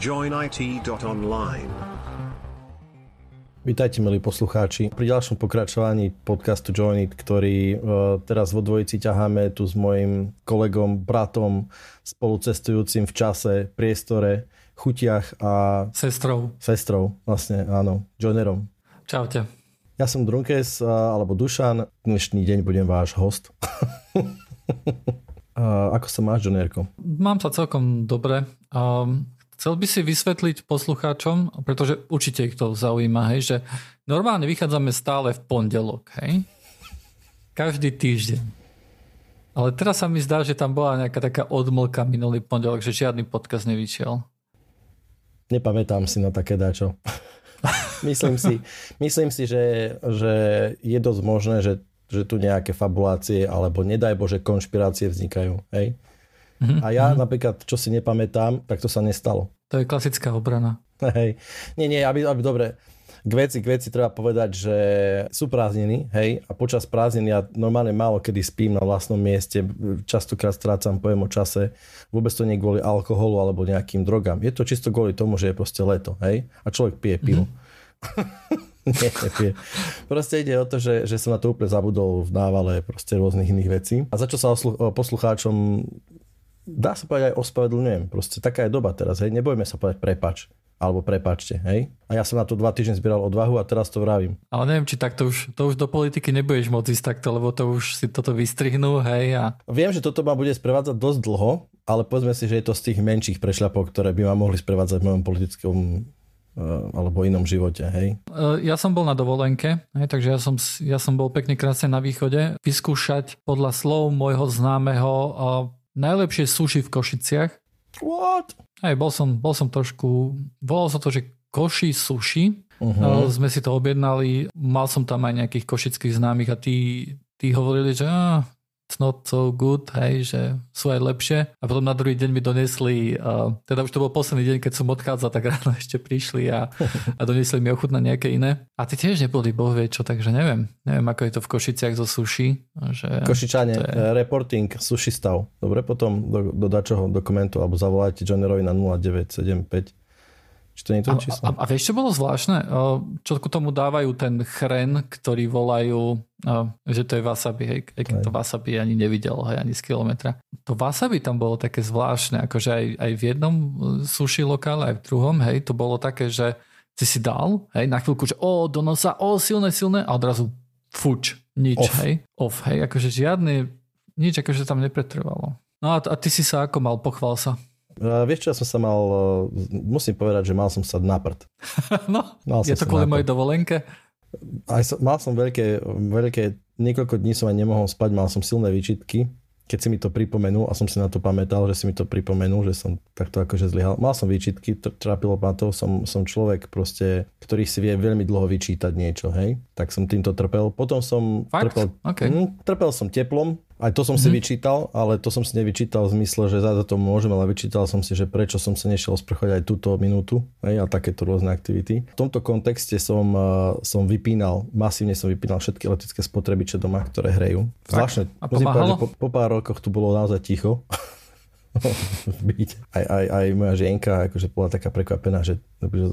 joinit.online. Vítajte, milí poslucháči, pri ďalšom pokračovaní podcastu Joinit, ktorý uh, teraz vo dvojici ťaháme tu s mojim kolegom, bratom, spolucestujúcim v čase, priestore, chutiach a... Sestrou. Sestrou, vlastne, áno, Joinerom. Čaute. Ja som Drunkes, uh, alebo Dušan, dnešný deň budem váš host. uh, ako sa máš, Joinerko? Mám sa celkom dobre. Um, Chcel by si vysvetliť poslucháčom, pretože určite ich to zaujíma, hej, že normálne vychádzame stále v pondelok, hej? Každý týždeň. Ale teraz sa mi zdá, že tam bola nejaká taká odmlka minulý pondelok, že žiadny podcast nevyšiel. Nepamätám si na také dačo. myslím si, myslím si že, že je dosť možné, že, že tu nejaké fabulácie alebo nedaj Bože konšpirácie vznikajú. Hej? Mm-hmm. A ja mm-hmm. napríklad, čo si nepamätám, tak to sa nestalo. To je klasická obrana. Hej. Nie, nie, aby, aby dobre. K veci, k veci treba povedať, že sú prázdniny, hej, a počas prázdnin ja normálne málo kedy spím na vlastnom mieste, častokrát strácam pojem o čase, vôbec to nie kvôli alkoholu alebo nejakým drogám. Je to čisto kvôli tomu, že je proste leto, hej, a človek pije pivo. Mm-hmm. nie, nepije. Proste ide o to, že, že som na to úplne zabudol v návale proste rôznych iných vecí. A za čo sa oslu- poslucháčom dá sa povedať aj ospravedlňujem. Proste taká je doba teraz, hej. Nebojme sa povedať prepač alebo prepačte, hej? A ja som na to dva týždne zbieral odvahu a teraz to vravím. Ale neviem, či takto už, to už do politiky nebudeš môcť ísť takto, lebo to už si toto vystrihnú, hej? A... Viem, že toto ma bude sprevádzať dosť dlho, ale povedzme si, že je to z tých menších prešľapov, ktoré by ma mohli sprevádzať v mojom politickom eh, alebo inom živote, hej? Eh, ja som bol na dovolenke, hej, takže ja som, ja som bol pekne krásne na východe. Vyskúšať podľa slov môjho známeho najlepšie suši v Košiciach. What? Aj bol som, bol som trošku, volal sa to, že Koši suši. Uh-huh. Sme si to objednali, mal som tam aj nejakých košických známych a tí, tí hovorili, že á, it's not so good, hej, že sú aj lepšie. A potom na druhý deň mi donesli, uh, teda už to bol posledný deň, keď som odchádzal, tak ráno ešte prišli a, a donesli mi ochutnať nejaké iné. A ty tiež neboli, boh vie čo, takže neviem. Neviem, ako je to v Košiciach zo sushi. Že Košičane, je... Eh, reporting sushi stav. Dobre, potom do, do dačoho dokumentu alebo zavolajte Johnnerovi na 0975 či to nie je to číslo? A, a, a vieš, čo bolo zvláštne? Čo k tomu dávajú ten chren, ktorý volajú, že to je wasabi, hej, keď to wasabi ani nevidel, hej, ani z kilometra. To wasabi tam bolo také zvláštne, akože aj, aj v jednom e, sushi lokále, aj v druhom, hej, to bolo také, že si si dal, hej, na chvíľku, že o, do nosa, o, silné, silné, a odrazu fuč, nič, off. hej, off, hej, akože žiadne, nič akože tam nepretrvalo. No a, a ty si sa ako mal, pochval sa. Uh, vieš čo, ja som sa mal, uh, musím povedať, že mal som sa na prd. no, mal je to kvôli mojej dovolenke? Aj som, mal som veľké, veľké, niekoľko dní som aj nemohol spať, mal som silné výčitky, keď si mi to pripomenul a som si na to pamätal, že si mi to pripomenul, že som takto akože zlyhal. Mal som výčitky, trápilo ma to, som, som človek proste, ktorý si vie veľmi dlho vyčítať niečo, hej. Tak som týmto trpel. Potom som Fakt? trpel, okay. hm, trpel som teplom, aj to som mm-hmm. si mhm. vyčítal, ale to som si nevyčítal v zmysle, že za to môžem, ale vyčítal som si, že prečo som sa nešiel sprchovať aj túto minútu hej, a takéto rôzne aktivity. V tomto kontexte som, uh, som vypínal, masívne som vypínal všetky elektrické spotrebiče doma, ktoré hrejú. Zvláštne, musím povedať, že po, po pár rokoch tu bolo naozaj ticho. aj, aj, aj moja žienka akože bola taká prekvapená, že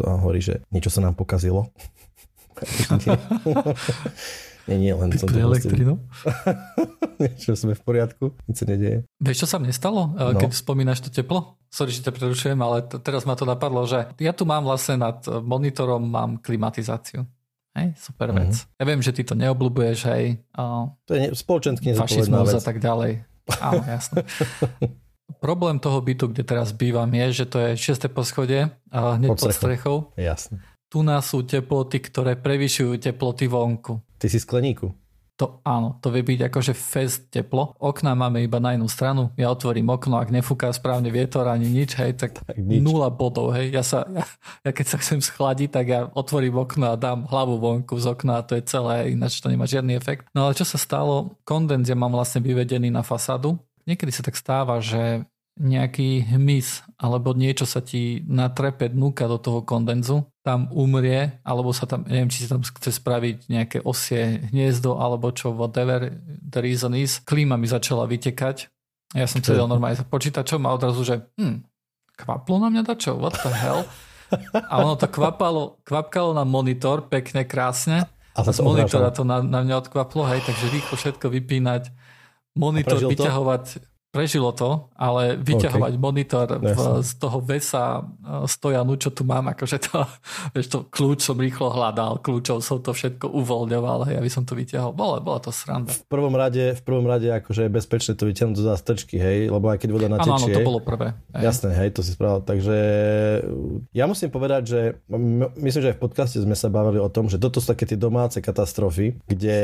hovorí, že niečo sa nám pokazilo. Nie, nie, len som to elektrinu? Niečo sme v poriadku, nič sa nedieje. Vieš, čo sa mne stalo, no. keď spomínaš to teplo? Sorry, že ťa prerušujem, ale t- teraz ma to napadlo, že ja tu mám vlastne nad monitorom mám klimatizáciu. Hej, super vec. Mm-hmm. Ja viem, že ty to neobľúbuješ, hej. Uh, to je spoločensky nezodpovedná vec. a tak ďalej. Áno, jasné. Problém toho bytu, kde teraz bývam, je, že to je 6. poschodie a hneď pod, pod strechou. Jasne. Tu nás sú teploty, ktoré prevyšujú teploty vonku. Ty si skleníku. To áno, to vie byť akože fest teplo. Okná máme iba na jednu stranu. Ja otvorím okno, ak nefúka správne vietor ani nič, hej, tak, tak nič. nula bodov, hej. Ja, sa, ja, ja keď sa chcem schladiť, tak ja otvorím okno a dám hlavu vonku z okna a to je celé, ináč to nemá žiadny efekt. No ale čo sa stalo? Kondens ja mám vlastne vyvedený na fasadu. Niekedy sa tak stáva, že nejaký hmyz alebo niečo sa ti natrepe dnúka do toho kondenzu, tam umrie, alebo sa tam, neviem, či si tam chce spraviť nejaké osie hniezdo, alebo čo, whatever the reason is. Klíma mi začala vytekať. Ja som sedel normálne za počítačom a odrazu, že hm, kvaplo na mňa dačo, what the hell? A ono to kvapalo, kvapkalo na monitor pekne, krásne. A z monitora to na, na mňa odkvaplo, hej, takže rýchlo všetko vypínať, monitor vyťahovať. To? Prežilo to, ale vyťahovať okay. monitor v, z toho vesa e, stojanu, čo tu mám, akože to, vieš, to kľúč som rýchlo hľadal, kľúčov som to všetko uvoľňoval, hej, aby som to vyťahol. Bola, bola to sranda. V prvom rade, v prvom rade akože je bezpečné to vyťahnuť do zástrčky, hej, lebo aj keď voda natečie. Áno, áno, to bolo prvé. Hej. Jasné, hej, to si spravil. Takže ja musím povedať, že myslím, že aj v podcaste sme sa bavili o tom, že toto sú také tie domáce katastrofy, kde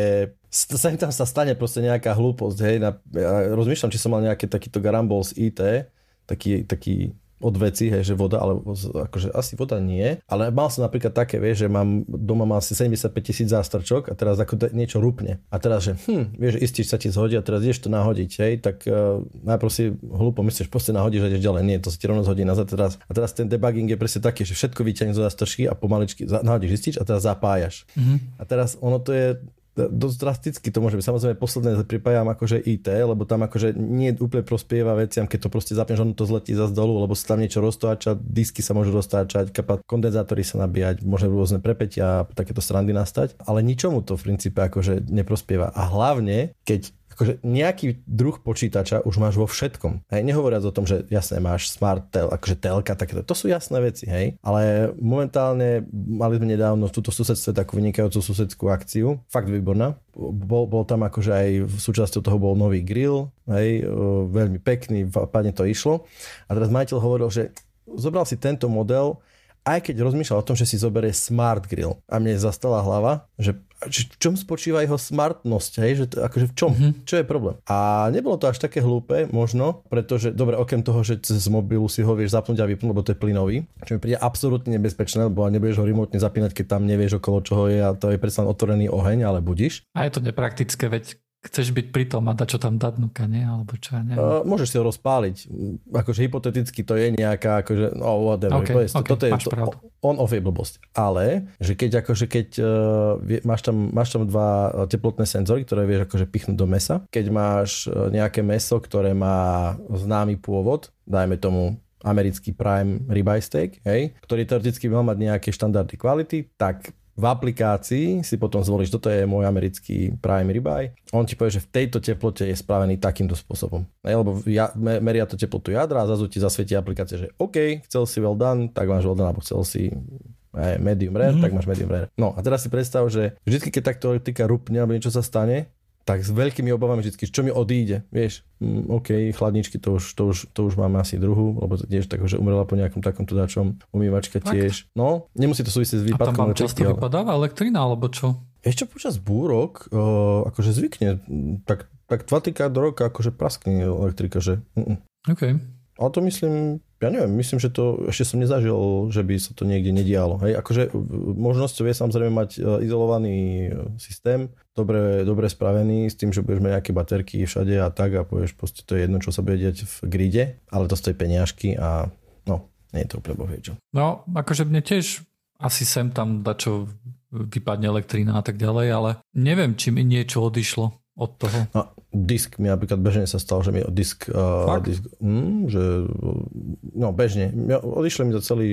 sa tam sa stane proste nejaká hlúposť, hej, na, ja rozmýšľam, či som mal nejaký takýto garambol z IT, taký, taký od veci, hej, že voda, ale akože asi voda nie, ale mal som napríklad také, vieš, že mám, doma mám asi 75 tisíc zástrčok a teraz ako niečo rupne. A teraz, že hm, vieš, istič sa ti zhodí a teraz ideš to nahodiť, hej, tak uh, najprv si hlúpo myslíš, proste nahodíš a ideš ďalej. Nie, to sa ti rovno zhodí nazad teraz. A teraz ten debugging je presne taký, že všetko vyťahneš zo zástrčky a pomaličky nahodíš istič a teraz zapájaš. Mm-hmm. A teraz ono to je dosť drasticky to môže byť. Samozrejme, posledné pripájam akože IT, lebo tam akože nie úplne prospieva veciam, keď to proste zapneš, ono to zletí za dolu, lebo sa tam niečo roztáča, disky sa môžu roztáčať, kondenzátory sa nabíjať, môže rôzne prepetia a takéto strandy nastať, ale ničomu to v princípe akože neprospieva. A hlavne, keď akože nejaký druh počítača už máš vo všetkom. Hej, nehovoriac o tom, že jasné máš smart tel, akože telka, takéto, to sú jasné veci, hej. Ale momentálne mali sme nedávno v túto susedstve takú vynikajúcu susedskú akciu, fakt výborná. Bol, bol tam akože aj v súčasťou toho bol nový grill, hej, veľmi pekný, padne to išlo. A teraz majiteľ hovoril, že zobral si tento model, aj keď rozmýšľal o tom, že si zoberie smart grill. A mne zastala hlava, že v čom spočíva jeho smartnosť, hej? Že to, akože v čom? Mm-hmm. Čo je problém? A nebolo to až také hlúpe, možno, pretože, dobre, okrem toho, že cez mobilu si ho vieš zapnúť a vypnúť, lebo to je plynový, čo mi príde absolútne nebezpečné, lebo nebudeš ho remotne zapínať, keď tam nevieš okolo čoho je a to je predsa otvorený oheň, ale budíš. A je to nepraktické, veď chceš byť pri tom a dať čo tam dať nuka, nie? Alebo čo, neviem. Uh, môžeš si ho rozpáliť. Akože hypoteticky to je nejaká, akože, no whatever. Okay, to, okay, toto je, to, on off je blbosť. Ale, že keď akože keď uh, máš, tam, máš tam dva teplotné senzory, ktoré vieš akože pichnúť do mesa, keď máš uh, nejaké meso, ktoré má známy pôvod, dajme tomu americký prime ribeye steak, hej, ktorý teoreticky mal mať nejaké štandardy kvality, tak v aplikácii si potom zvolíš, toto je môj americký Prime Ribeye. On ti povie, že v tejto teplote je spravený takýmto spôsobom. Lebo ja, meria to teplotu jadra a zrazu ti zasvietí aplikácia, že OK, chcel si well done, tak máš well done, alebo chcel si medium rare, mm-hmm. tak máš medium rare. No a teraz si predstav, že vždy, keď takto elektrika rupne alebo niečo sa stane, tak s veľkými obavami vždy, čo mi odíde, vieš, mm, OK, chladničky, to už, to, už, to už máme asi druhú, lebo tiež tak, že umrela po nejakom takomto dačom, umývačka tiež. No, nemusí to súvisieť s výpadkom. A tam vám často ale... vypadáva elektrina, alebo čo? Ešte počas búrok, uh, akože zvykne, tak, tak dva do roka akože praskne elektrika, že... Mm-mm. OK. Ale to myslím, ja neviem, myslím, že to ešte som nezažil, že by sa to niekde nedialo. Hej, akože možnosťou je samozrejme mať e, izolovaný e, systém, dobre, dobre spravený, s tým, že budeš mať nejaké baterky všade a tak a povieš, proste to je jedno, čo sa bude diať v gride, ale to stojí peniažky a no, nie je to úplne bohviečo. No, akože mne tiež asi sem tam dačo vypadne elektrina a tak ďalej, ale neviem, či mi niečo odišlo od toho. No, disk mi napríklad bežne sa stalo, že mi disk, uh, disk mm, že, no bežne, odišli mi za celý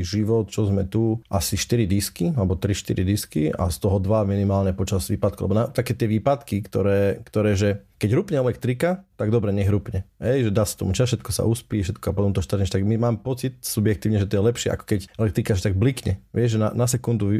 život, čo sme tu, asi 4 disky, alebo 3-4 disky a z toho 2 minimálne počas výpadku, lebo na, také tie výpadky, ktoré, ktoré že keď rupne elektrika, tak dobre, nech rupne. Hej, že dá sa tomu čas, všetko sa uspí, všetko a potom to štarneš. Tak my mám pocit subjektívne, že to je lepšie, ako keď elektrika že tak blikne. Vieš, že na, na sekundu uh,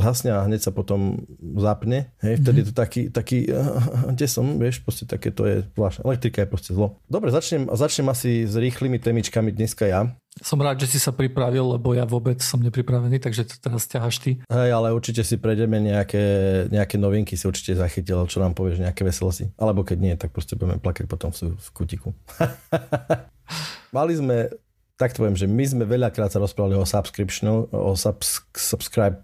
zhasne a hneď sa potom zapne. Hej, vtedy je to taký, taký uh, kde som, vieš, proste také to je zvláštne. Elektrika je proste zlo. Dobre, začnem, začnem asi s rýchlymi témičkami dneska ja. Som rád, že si sa pripravil, lebo ja vôbec som nepripravený, takže to teraz ťahaš ty. Hej, ale určite si prejdeme nejaké, nejaké novinky, si určite zachytil, čo nám povieš, nejaké veselosti. Alebo keď nie, tak proste budeme plakať potom v, v kutiku. Mali sme, tak to poviem, že my sme veľakrát sa rozprávali o subscriptionu, o subs, subscribe,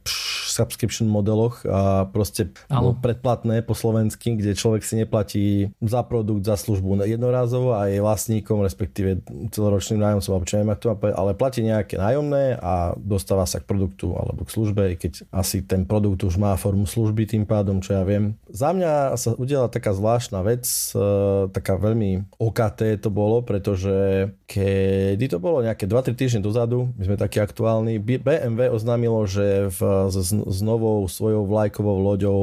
subscription modeloch a proste ano. predplatné po slovensky, kde človek si neplatí za produkt, za službu jednorázovo a je vlastníkom, respektíve celoročným nájomcom, alebo čo neviem, to ale platí nejaké nájomné a dostáva sa k produktu alebo k službe, keď asi ten produkt už má formu služby tým pádom, čo ja viem. Za mňa sa udiala taká zvláštna vec, e, taká veľmi OKT to bolo, pretože kedy to bolo nejaké 2-3 týždne dozadu, my sme takí aktuálni, BMW oznámilo, že v, s, s novou svojou vlajkovou loďou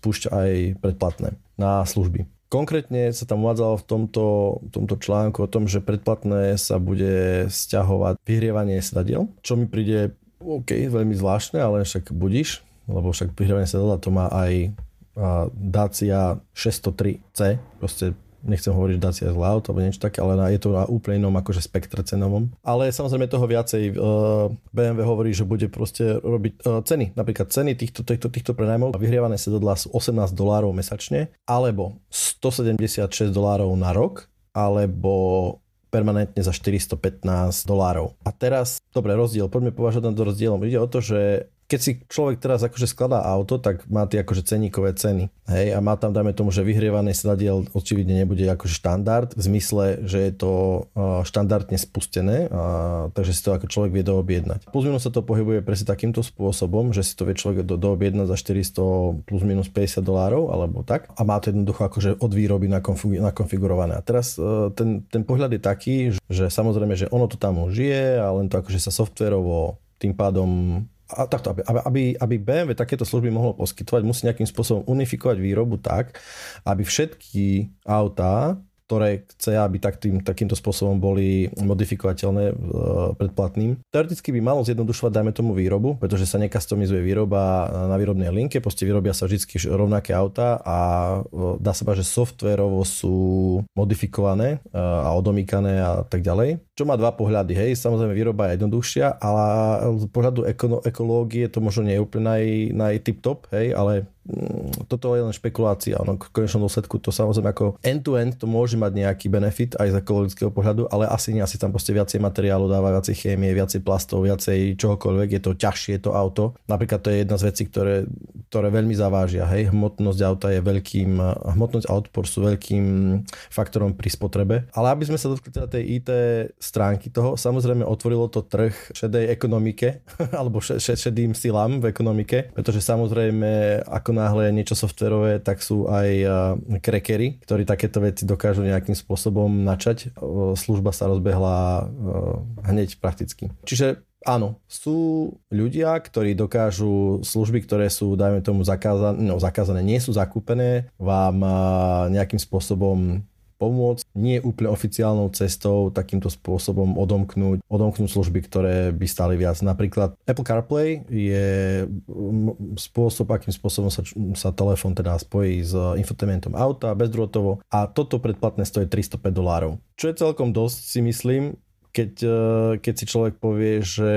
púšťa aj predplatné na služby. Konkrétne sa tam uvádzalo v tomto, tomto článku o tom, že predplatné sa bude stiahovať vyhrievanie sedadiel, čo mi príde OK, veľmi zvláštne, ale však budíš, lebo však vyhrievanie sedadla to má aj Dacia 603C, proste nechcem hovoriť, že Dacia je zlá auto alebo niečo také, ale je to na úplne inom akože spektre cenovom. Ale samozrejme toho viacej uh, BMW hovorí, že bude proste robiť uh, ceny. Napríklad ceny týchto, týchto, týchto prenajmov vyhrievané sedadlá sú 18 dolárov mesačne alebo 176 dolárov na rok alebo permanentne za 415 dolárov. A teraz, dobre, rozdiel, poďme považovať na to rozdielom. Ide o to, že keď si človek teraz akože skladá auto, tak má tie akože ceníkové ceny. Hej, a má tam, dajme tomu, že vyhrievaný sedadiel očividne nebude akože štandard, v zmysle, že je to štandardne spustené, a, takže si to ako človek vie doobjednať. Plus minus sa to pohybuje presne takýmto spôsobom, že si to vie človek do, doobjednať za 400 plus minus 50 dolárov, alebo tak. A má to jednoducho akože od výroby nakonfigurované. A teraz e, ten, ten pohľad je taký, že samozrejme, že ono to tam už je a len to akože sa softverovo tým pádom a takto, aby, aby, aby BMW takéto služby mohlo poskytovať, musí nejakým spôsobom unifikovať výrobu tak, aby všetky autá ktoré chce, aby tak tým, takýmto spôsobom boli modifikovateľné e, predplatným. Teoreticky by malo zjednodušovať, dajme tomu, výrobu, pretože sa nekastomizuje výroba na výrobnej linke, proste vyrobia sa vždy rovnaké auta a e, dá sa že softverovo sú modifikované e, a odomýkané a tak ďalej. Čo má dva pohľady, hej, samozrejme výroba je jednoduchšia, ale z pohľadu eko- ekológie to možno nie je úplne naj, naj tip top, hej, ale toto je len špekulácia. Ono, v konečnom dôsledku to samozrejme ako end-to-end to môže mať nejaký benefit aj z ekologického pohľadu, ale asi nie, asi tam proste viacej materiálu dáva, viacej chémie, viacej plastov, viacej čohokoľvek, je to ťažšie to auto. Napríklad to je jedna z vecí, ktoré, ktoré veľmi zavážia. Hej, hmotnosť auta je veľkým, hmotnosť a odpor sú veľkým faktorom pri spotrebe. Ale aby sme sa dotkli teda tej IT stránky toho, samozrejme otvorilo to trh šedej ekonomike, alebo šedým silám v ekonomike, pretože samozrejme ako náhle je niečo softverové, tak sú aj krekery, ktorí takéto veci dokážu nejakým spôsobom načať. Služba sa rozbehla hneď prakticky. Čiže Áno, sú ľudia, ktorí dokážu služby, ktoré sú, dajme tomu, zakázané, no, zakázané, nie sú zakúpené, vám nejakým spôsobom pomôcť nie úplne oficiálnou cestou takýmto spôsobom odomknúť, odomknúť služby, ktoré by stali viac. Napríklad Apple CarPlay je spôsob, akým spôsobom sa, sa telefón teda spojí s infotainmentom auta bezdrôtovo a toto predplatné stojí 305 dolárov. Čo je celkom dosť si myslím, keď, e, keď si človek povie, že,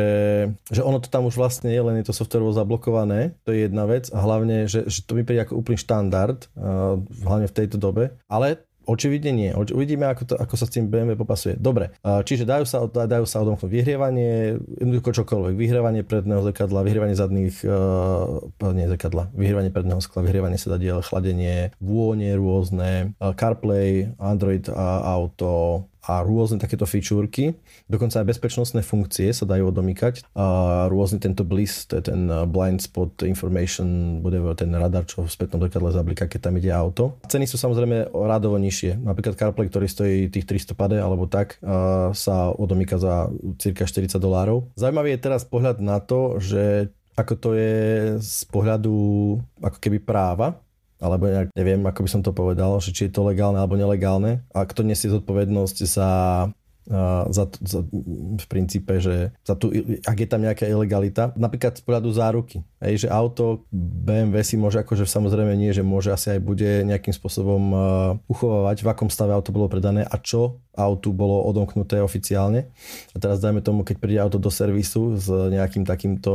že ono to tam už vlastne je, len je to softwarovo zablokované, to je jedna vec a hlavne, že, že to mi príde ako úplný štandard, uh, hlavne v tejto dobe, ale Očividne nie. Uvidíme, ako, to, ako sa s tým BMW popasuje. Dobre, čiže dajú sa, dajú sa odomknúť vyhrievanie, jednoducho čokoľvek. Vyhrievanie predného zrkadla, vyhrievanie zadných, uh, nie zrkadla, vyhrievanie predného skla, vyhrievanie sedadiel, chladenie, vône rôzne, uh, CarPlay, Android uh, Auto, a rôzne takéto fičúrky, dokonca aj bezpečnostné funkcie sa dajú odomýkať a rôzny tento bliss, to je ten uh, blind spot information, whatever, ten radar, čo v spätnom dokadle zablika, keď tam ide auto. Ceny sú samozrejme radovo nižšie. Napríklad CarPlay, ktorý stojí tých 300 pade alebo tak, sa odomýka za cirka 40 dolárov. Zaujímavý je teraz pohľad na to, že ako to je z pohľadu ako keby práva, alebo nejak, neviem, ako by som to povedal, že či je to legálne alebo nelegálne a kto nesie zodpovednosť za za, za, v princípe, že za tu, ak je tam nejaká ilegalita, napríklad z pohľadu záruky, hej, že auto BMW si môže akože samozrejme nie, že môže asi aj bude nejakým spôsobom uh, uchovávať, v akom stave auto bolo predané a čo autu bolo odomknuté oficiálne. A teraz dajme tomu, keď príde auto do servisu s nejakým takýmto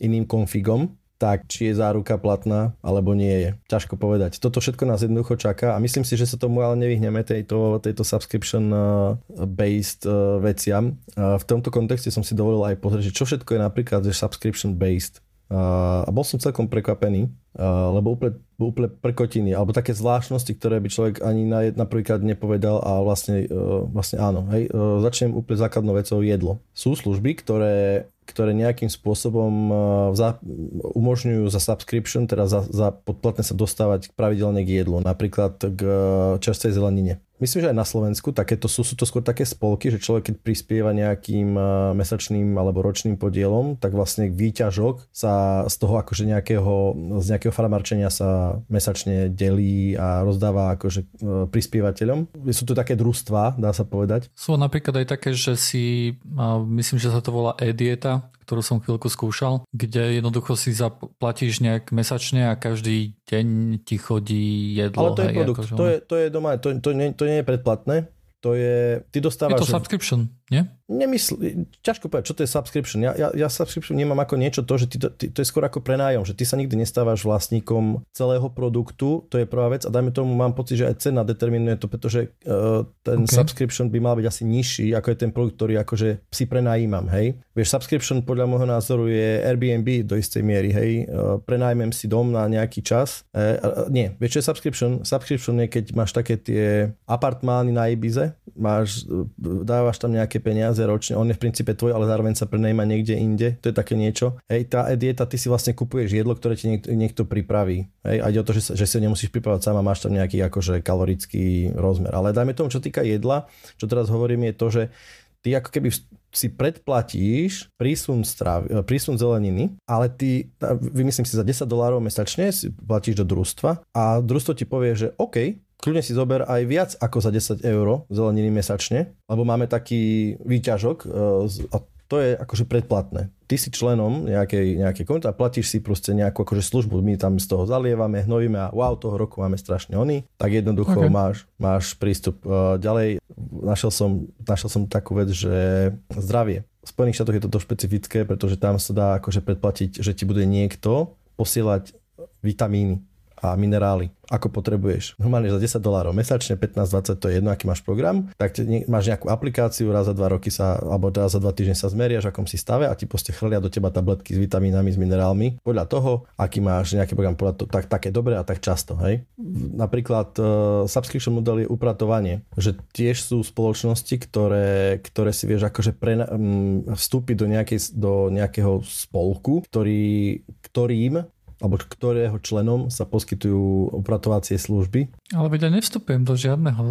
iným konfigom, tak či je záruka platná, alebo nie je. Ťažko povedať. Toto všetko nás jednoducho čaká a myslím si, že sa tomu ale nevyhneme tejto, tejto subscription-based uh, uh, veciam. V tomto kontexte som si dovolil aj pozrieť, že čo všetko je napríklad že subscription-based a bol som celkom prekvapený, lebo úplne, úplne prekotiny, alebo také zvláštnosti, ktoré by človek ani na, napríklad nepovedal a vlastne, vlastne áno. Hej. Začnem úplne základnou vecou jedlo. Sú služby, ktoré ktoré nejakým spôsobom umožňujú za subscription, teda za, za podplatné sa dostávať pravidelne k jedlu, napríklad k čerstvej zelenine. Myslím, že aj na Slovensku takéto sú, sú to skôr také spolky, že človek keď prispieva nejakým eh, mesačným alebo ročným podielom, tak vlastne výťažok sa z toho akože nejakého, z nejakého farmarčenia sa mesačne delí a rozdáva akože eh, prispievateľom. Sú to také družstva, dá sa povedať. Sú napríklad aj také, že si, myslím, že sa to volá e-dieta, ktorú som chvíľku skúšal, kde jednoducho si zaplatíš nejak mesačne a každý deň ti chodí jedlo. Ale to je produkt, akože... to, je, to je doma, to, to, nie, to nie je predplatné, to je, ty dostávaš... Je to subscription, nie? Nemysl, ťažko povedať, čo to je subscription. Ja, ja, ja subscription nemám ako niečo to, že ty, ty, to je skôr ako prenájom, že ty sa nikdy nestávaš vlastníkom celého produktu, to je prvá vec a dajme tomu, mám pocit, že aj cena determinuje to, pretože uh, ten okay. subscription by mal byť asi nižší, ako je ten produkt, ktorý akože si prenajímam, hej. Vieš, subscription podľa môjho názoru je Airbnb do istej miery, hej. Uh, prenajmem si dom na nejaký čas. Uh, uh, nie, vieš, čo je subscription? Subscription je, keď máš také tie apartmány na Ibize, máš, dávaš tam nejaké peniaze peniaze ročne, on je v princípe tvoj, ale zároveň sa prenajíma niekde inde, to je také niečo. Hej, tá dieta, ty si vlastne kupuješ jedlo, ktoré ti niekto, niekto pripraví. Hej, a ide o to, že, sa, že si nemusíš pripravať sám a máš tam nejaký akože kalorický rozmer. Ale dajme tomu, čo týka jedla, čo teraz hovorím je to, že ty ako keby si predplatíš prísun, strav, prísun zeleniny, ale ty, vymyslím si, za 10 dolárov mesačne si platíš do družstva a družstvo ti povie, že OK, kľudne si zober aj viac ako za 10 eur zeleniny mesačne, lebo máme taký výťažok e, a to je akože predplatné. Ty si členom nejakej, nejakej komunity a platíš si proste nejakú akože službu. My tam z toho zalievame, hnojíme a wow, toho roku máme strašne oni. Tak jednoducho okay. máš, máš prístup. E, ďalej našiel som, našiel som takú vec, že zdravie. V Spojených štátoch je to dosť špecifické, pretože tam sa dá akože predplatiť, že ti bude niekto posielať vitamíny a minerály, ako potrebuješ. Normálne za 10 dolárov mesačne, 15-20, to je jedno, aký máš program, tak te, máš nejakú aplikáciu, raz za dva roky sa, alebo raz za dva týždne sa zmeriaš, akom si stave a ti proste chrlia do teba tabletky s vitamínami, s minerálmi. Podľa toho, aký máš nejaký program, podľa to, tak, také dobré a tak často. Hej? Napríklad uh, subscription model je upratovanie, že tiež sú spoločnosti, ktoré, ktoré si vieš akože pre, um, vstúpiť do, nejakej, do nejakého spolku, ktorý, ktorým alebo ktorého členom sa poskytujú upratovacie služby. Ale veď ja nevstupujem do žiadneho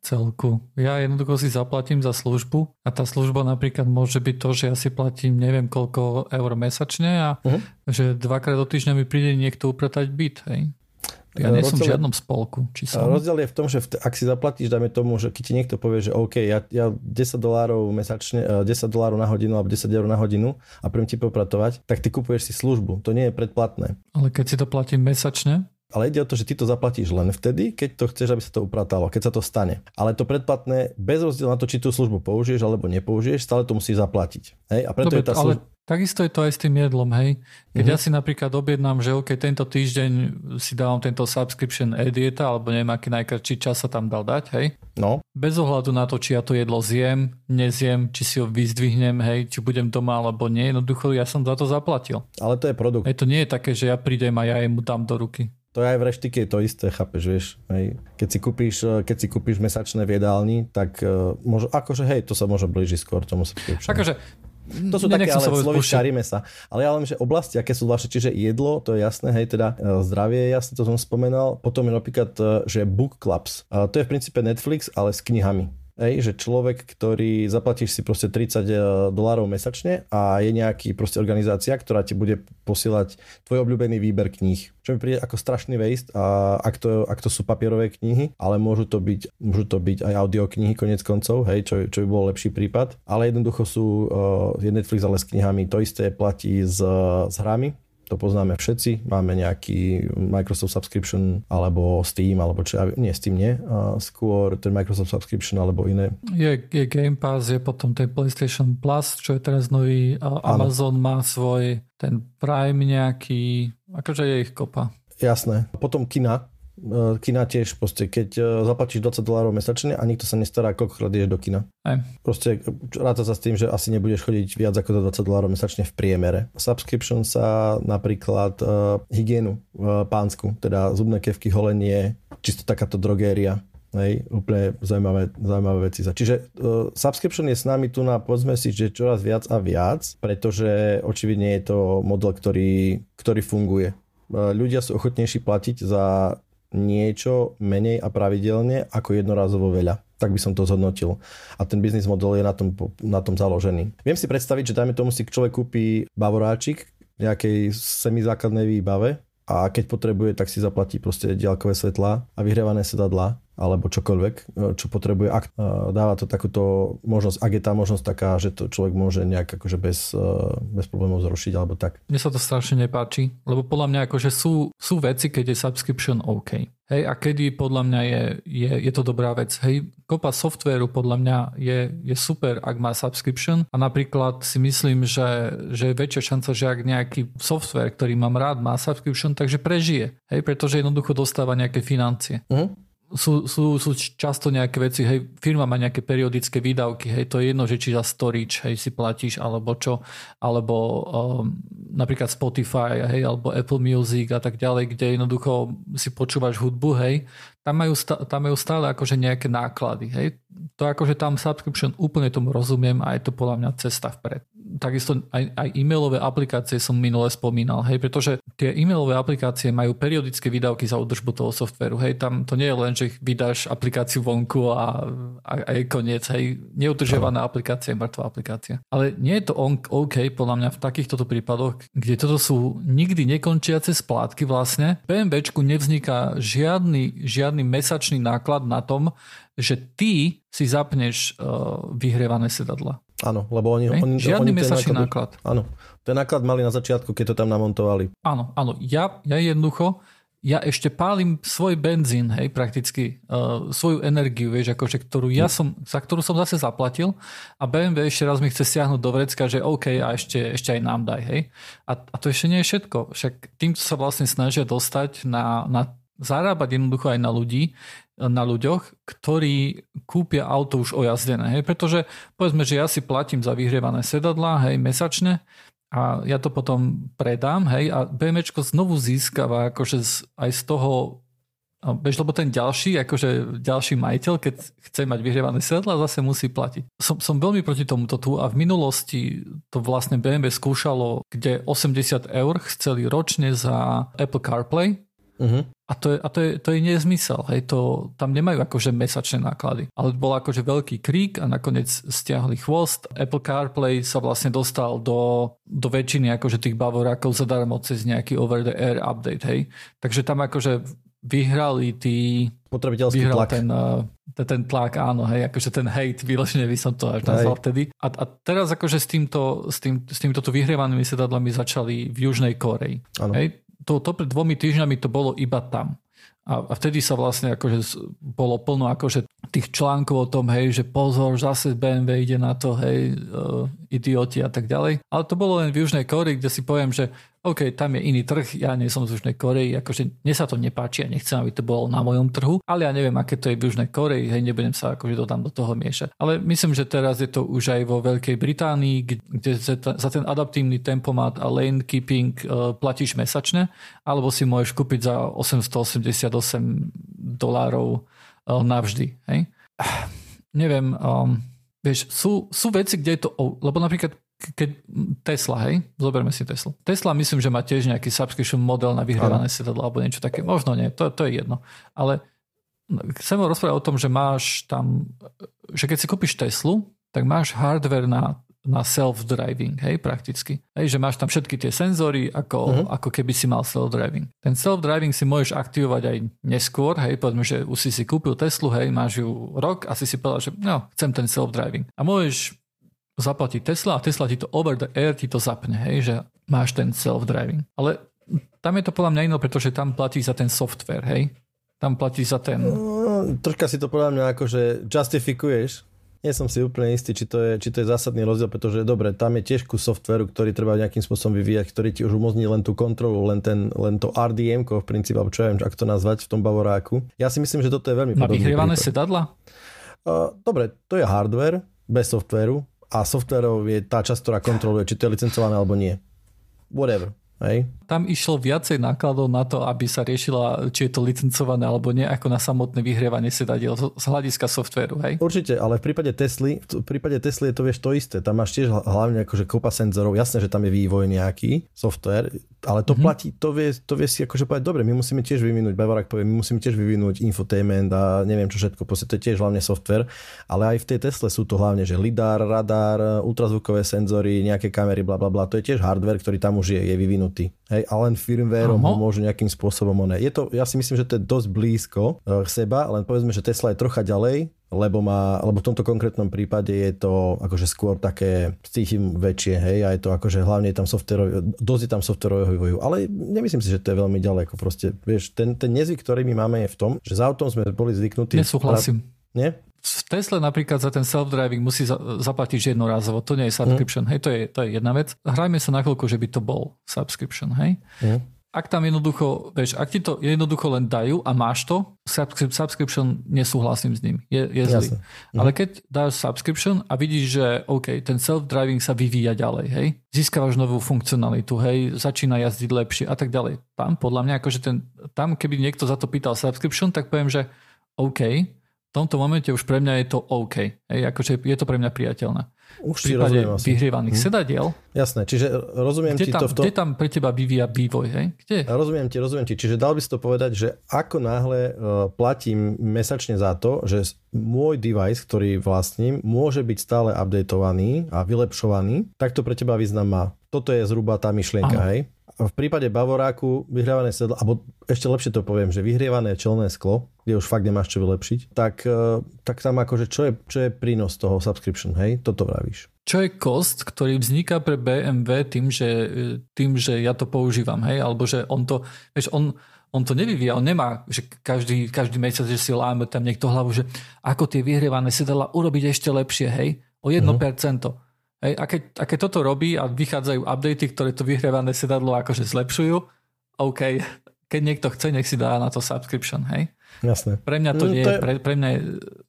celku. Ja jednoducho si zaplatím za službu a tá služba napríklad môže byť to, že ja si platím neviem koľko eur mesačne a uh-huh. že dvakrát do týždňa mi príde niekto upratať byt. Hej. Ja nie som v žiadnom spolku. Či som? Rozdiel je v tom, že ak si zaplatíš, dajme tomu, že keď ti niekto povie, že OK, ja, ja 10 dolárov mesačne, 10 eh, dolárov na hodinu alebo 10 eur na hodinu a príjem ti popratovať, tak ty kupuješ si službu. To nie je predplatné. Ale keď si to platím mesačne? Ale ide o to, že ty to zaplatíš len vtedy, keď to chceš, aby sa to upratalo, keď sa to stane. Ale to predplatné, bez rozdielu na to, či tú službu použiješ alebo nepoužiješ, stále to musíš zaplatiť. Hej? A preto Dobre, je tá služba... ale Takisto je to aj s tým jedlom, hej. Keď uh-huh. ja si napríklad objednám, že OK, tento týždeň si dávam tento subscription e-dieta, alebo neviem, aký najkračší čas sa tam dal dať, hej. No. Bez ohľadu na to, či ja to jedlo zjem, nezjem, či si ho vyzdvihnem, hej, či budem doma alebo nie, jednoducho ja som za to zaplatil. Ale to je produkt. Hej, to nie je také, že ja prídem a ja mu dám do ruky. To je aj v reštike to isté, chápeš, vieš. Hej. Keď, si kúpiš, keď si kúpiš mesačné v jedálni, tak uh, môže, akože hej, to sa môže blížiť skôr tomu subscription. Akože to sú také ale slovička sa. Ale ja len, že oblasti, aké sú zvláštne, čiže jedlo, to je jasné, hej, teda e, zdravie je jasné, to som spomenal. Potom je napríklad, že book clubs. To je v princípe Netflix, ale s knihami. Hej, že človek, ktorý zaplatíš si proste 30 e, dolárov mesačne a je nejaký proste organizácia, ktorá ti bude posielať tvoj obľúbený výber kníh. Čo mi príde ako strašný waste, a ak, to, ak to sú papierové knihy, ale môžu to byť, môžu to byť aj audioknihy konec koncov, hej, čo, čo by bol lepší prípad. Ale jednoducho sú uh, je Netflix ale s knihami. To isté platí s, s hrami to poznáme všetci, máme nejaký Microsoft subscription alebo Steam, alebo čo, nie Steam nie, a skôr ten Microsoft subscription alebo iné. Je, je Game Pass, je potom ten PlayStation Plus, čo je teraz nový, a Amazon ano. má svoj ten Prime nejaký, akože je ich kopa. Jasné. Potom kina, kina tiež, proste, keď zaplatíš 20 dolárov mesačne a nikto sa nestará, koľkokrát ideš do kina. Aj. Proste ráta sa s tým, že asi nebudeš chodiť viac ako za 20 dolárov mesačne v priemere. Subscription sa napríklad uh, hygienu uh, pánsku, teda zubné kevky, holenie, čisto takáto drogéria, Hej, úplne zaujímavé, zaujímavé veci. Čiže uh, subscription je s nami tu na, povedzme si, že čoraz viac a viac, pretože očividne je to model, ktorý, ktorý funguje. Ľudia sú ochotnejší platiť za niečo menej a pravidelne ako jednorazovo veľa. Tak by som to zhodnotil. A ten biznis model je na tom, na tom založený. Viem si predstaviť, že dajme tomu si človek kúpi bavoráčik nejakej semizákladnej výbave a keď potrebuje, tak si zaplatí proste diaľkové svetlá a vyhrievané sedadlá alebo čokoľvek, e, čo potrebuje. Ak e, dáva to takúto možnosť, ak je tá možnosť taká, že to človek môže nejak akože bez, e, bez problémov zrušiť alebo tak. Mne sa to strašne nepáči, lebo podľa mňa akože sú, sú veci, keď je subscription OK. Hej, a kedy podľa mňa je, je, je to dobrá vec. Hej, kopa softvéru podľa mňa je, je super, ak má subscription a napríklad si myslím, že, že je väčšia šanca, že ak nejaký software, ktorý mám rád, má subscription, takže prežije. Hej, pretože jednoducho dostáva nejaké financie. Uh-huh sú, sú, sú často nejaké veci, hej, firma má nejaké periodické výdavky, hej, to je jedno, že či za storage, hej, si platíš, alebo čo, alebo um, napríklad Spotify, hej, alebo Apple Music a tak ďalej, kde jednoducho si počúvaš hudbu, hej, tam majú, tam majú stále akože nejaké náklady, hej. To akože tam subscription úplne tomu rozumiem a je to podľa mňa cesta vpred takisto aj, aj e-mailové aplikácie som minule spomínal, hej, pretože tie e-mailové aplikácie majú periodické výdavky za údržbu toho softveru, hej, tam to nie je len, že vydáš aplikáciu vonku a, a, a je koniec, hej, neudržiavaná aplikácia je mŕtvá aplikácia. Ale nie je to on, OK, podľa mňa v takýchto prípadoch, kde toto sú nikdy nekončiace splátky vlastne, PMBčku nevzniká žiadny, žiadny mesačný náklad na tom, že ty si zapneš uh, vyhrievané sedadla. Áno, lebo oni... Okay? oni Žiadny oni mesačný náklad. Áno, ten náklad mali na začiatku, keď to tam namontovali. Áno, áno. Ja, ja jednoducho, ja ešte pálim svoj benzín, hej, prakticky, uh, svoju energiu, vieš, akože, ktorú ja som, za ktorú som zase zaplatil a BMW ešte raz mi chce stiahnuť do vrecka, že OK, a ešte, ešte aj nám daj, hej. A, a to ešte nie je všetko. Však týmto sa vlastne snažia dostať na, na zarábať jednoducho aj na ľudí, na ľuďoch, ktorí kúpia auto už ojazdené. Hej? Pretože povedzme, že ja si platím za vyhrievané sedadlá hej, mesačne a ja to potom predám hej, a BMWčko znovu získava akože z, aj z toho Bež, lebo ten ďalší, akože ďalší majiteľ, keď chce mať vyhrievané sedadla, zase musí platiť. Som, som veľmi proti tomuto tu a v minulosti to vlastne BMW skúšalo, kde 80 eur chceli ročne za Apple CarPlay, Uh-huh. A, to je, a to, je, to je nezmysel. Hej, to, tam nemajú akože mesačné náklady. Ale bol akože veľký krík a nakoniec stiahli chvost. Apple CarPlay sa vlastne dostal do, do väčšiny akože tých bavorákov zadarmo cez nejaký over-the-air update. Hej. Takže tam akože vyhrali tí... Potrebiteľský vyhral tlak. Ten, uh, ten tlak, áno, hej, akože ten hate, vyložene by som to až nazval vtedy. A, a teraz akože s týmto, s, tým, s týmto vyhrievanými sedadlami začali v Južnej Koreji. Hej, to, to pred dvomi týždňami to bolo iba tam. A, a vtedy sa vlastne akože bolo plno akože tých článkov o tom, hej, že pozor, zase BMW ide na to, hej, uh, idioti a tak ďalej. Ale to bolo len v Južnej Koreji, kde si poviem, že OK, tam je iný trh, ja nie som z Južnej Koreji, akože mne sa to nepáči a nechcem, aby to bolo na mojom trhu, ale ja neviem, aké to je v Južnej Koreji, hej, nebudem sa akože to tam do toho miešať. Ale myslím, že teraz je to už aj vo Veľkej Británii, kde za ten adaptívny tempomat a lane keeping uh, platíš mesačne, alebo si môžeš kúpiť za 888 dolárov uh, navždy, hej. Neviem, um, vieš, sú, sú veci, kde je to, lebo napríklad keď Tesla, hej, zoberme si Tesla. Tesla myslím, že má tiež nejaký subscription model na vyhrávané sedadlo alebo niečo také. Možno nie, to, to je jedno. Ale chcem rozprávať o tom, že máš tam, že keď si kúpiš Teslu, tak máš hardware na, na self-driving, hej, prakticky. Hej, že máš tam všetky tie senzory, ako, uh-huh. ako keby si mal self-driving. Ten self-driving si môžeš aktivovať aj neskôr, hej, povedzme, že už si si kúpil Teslu, hej, máš ju rok a si si povedal, že no, chcem ten self-driving. A môžeš zaplatí Tesla a Tesla ti to over the air ti to zapne, hej, že máš ten self-driving. Ale tam je to podľa mňa iné, pretože tam platí za ten software, hej. Tam platí za ten... No, troška si to podľa mňa akože justifikuješ, Nie som si úplne istý, či to, je, či to je zásadný rozdiel, pretože dobre, tam je tiež kus softveru, ktorý treba nejakým spôsobom vyvíjať, ktorý ti už umožní len tú kontrolu, len, ten, len to RDM, v princípe, alebo čo ja viem, ako to nazvať v tom Bavoráku. Ja si myslím, že toto je veľmi Na vyhrievané sedadla? Uh, dobre, to je hardware bez softveru a softverov je tá časť, ktorá kontroluje, či to je licencované alebo nie. Whatever. Hej. Tam išlo viacej nákladov na to, aby sa riešila, či je to licencované alebo nie, ako na samotné vyhrievanie sedadiel z hľadiska softvéru. Hej? Určite, ale v prípade Tesly, v prípade Tesly je to vieš to isté. Tam máš tiež hlavne akože kopa senzorov. Jasné, že tam je vývoj nejaký, software, ale to mm-hmm. platí, to vie, to vie si akože povedať, dobre, my musíme tiež vyvinúť, Bavarak povie, my musíme tiež vyvinúť infotainment a neviem čo všetko, proste to je tiež hlavne software, ale aj v tej Tesle sú to hlavne, že lidar, radar, ultrazvukové senzory, nejaké kamery, bla bla bla, to je tiež hardware, ktorý tam už je, je vyvinutý. Hej, a len firmwareom ho môžu nejakým spôsobom oné. Je to, ja si myslím, že to je dosť blízko k seba, len povedzme, že Tesla je trocha ďalej, lebo, má, lebo v tomto konkrétnom prípade je to akože skôr také cítim väčšie, hej, a je to akože hlavne je tam software, dosť je tam softwarového vývoju, ale nemyslím si, že to je veľmi ďaleko, proste, vieš, ten, ten nezvyk, ktorý my máme je v tom, že za autom sme boli zvyknutí... Nesúhlasím. Pra... Nie? V Tesle napríklad za ten self-driving musí zaplatiť jednorázovo, to nie je subscription, mm. hej, to je, to je jedna vec. Hrajme sa na chvíľku, že by to bol subscription, hej. Mm ak tam jednoducho, vieš, ak ti to jednoducho len dajú a máš to, subscription nesúhlasím s ním, je, je zlý. Mhm. Ale keď dáš subscription a vidíš, že OK, ten self-driving sa vyvíja ďalej, hej, získavaš novú funkcionalitu, hej, začína jazdiť lepšie a tak ďalej. Tam podľa mňa, akože ten, tam keby niekto za to pýtal subscription, tak poviem, že OK, v tomto momente už pre mňa je to OK. Hej, akože je to pre mňa priateľné. Už v prípade vyhrievaných hm. sedadiel. Jasné, čiže rozumiem kde ti tam, to v tom... Kde tam pre teba vyvíja vývoj, hej? Kde? Rozumiem ti, rozumiem ti. Čiže dal by si to povedať, že ako náhle uh, platím mesačne za to, že môj device, ktorý vlastním, môže byť stále updateovaný a vylepšovaný, tak to pre teba význam má. Toto je zhruba tá myšlienka, Aha. hej? V prípade Bavoráku vyhrievané sedlo, alebo ešte lepšie to poviem, že vyhrievané čelné sklo, kde už fakt nemáš čo vylepšiť, tak, e, tak tam akože čo je, čo je prínos toho subscription, hej? Toto vravíš. Čo je cost, ktorý vzniká pre BMW tým, že, e, tým, že ja to používam, hej? Alebo že on to, vieš, on, on to nevyvíja, on nemá, že každý, každý mesiac, že si láme tam niekto hlavu, že ako tie vyhrievané sedela urobiť ešte lepšie, hej? O 1%. Uh-huh. Hej, a, keď, a keď toto robí a vychádzajú updaty, ktoré to vyhrievané sedadlo akože zlepšujú, OK, keď niekto chce, nech si dá na to subscription, hej? Jasné. Pre mňa to no, nie to je... Pre, pre mňa je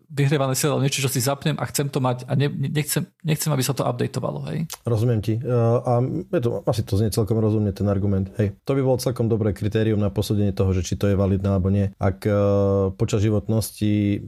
vyhrievané sedadlo niečo, čo si zapnem a chcem to mať a ne, nechcem, nechcem, aby sa to updateovalo, hej? Rozumiem ti. Uh, a je to, asi to znie celkom rozumne ten argument. Hej, to by bolo celkom dobré kritérium na posúdenie toho, že či to je validné alebo nie. Ak uh, počas životnosti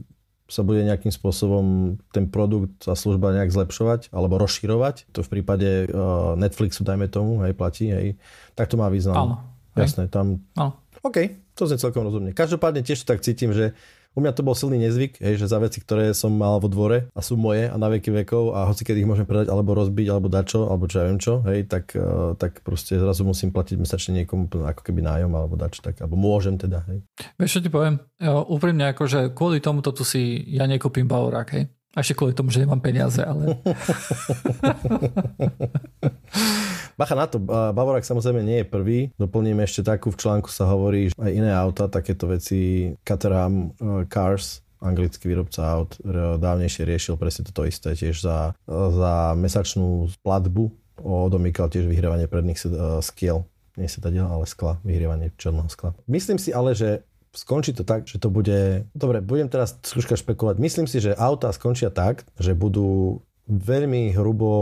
sa bude nejakým spôsobom ten produkt a služba nejak zlepšovať alebo rozširovať, to v prípade uh, Netflixu, dajme tomu, hej, platí, hej, tak to má význam. Áno. Jasné, tam... Áno. OK, to znie celkom rozumne. Každopádne tiež tak cítim, že u mňa to bol silný nezvyk, hej, že za veci, ktoré som mal vo dvore a sú moje a na veky vekov a hoci keď ich môžem predať alebo rozbiť alebo dačo, alebo čo ja viem čo, hej, tak, uh, tak proste zrazu musím platiť mesačne niekomu ako keby nájom alebo dačo, tak, alebo môžem teda. Hej. Vieš, čo ti poviem? Jo, úprimne, akože kvôli tomuto tu si ja nekúpim Baurák, hej. A ešte kvôli tomu, že nemám peniaze, ale... Bacha na to, Bavorák samozrejme nie je prvý. Doplním ešte takú, v článku sa hovorí, že aj iné auta, takéto veci, Caterham uh, Cars, anglický výrobca aut, dávnejšie riešil presne toto isté, tiež za, za mesačnú platbu odomýkal tiež vyhrievanie predných uh, skiel nie sedadiel, ale skla, vyhrievanie čelného skla. Myslím si ale, že skončí to tak, že to bude... Dobre, budem teraz troška špekulovať. Myslím si, že autá skončia tak, že budú veľmi hrubo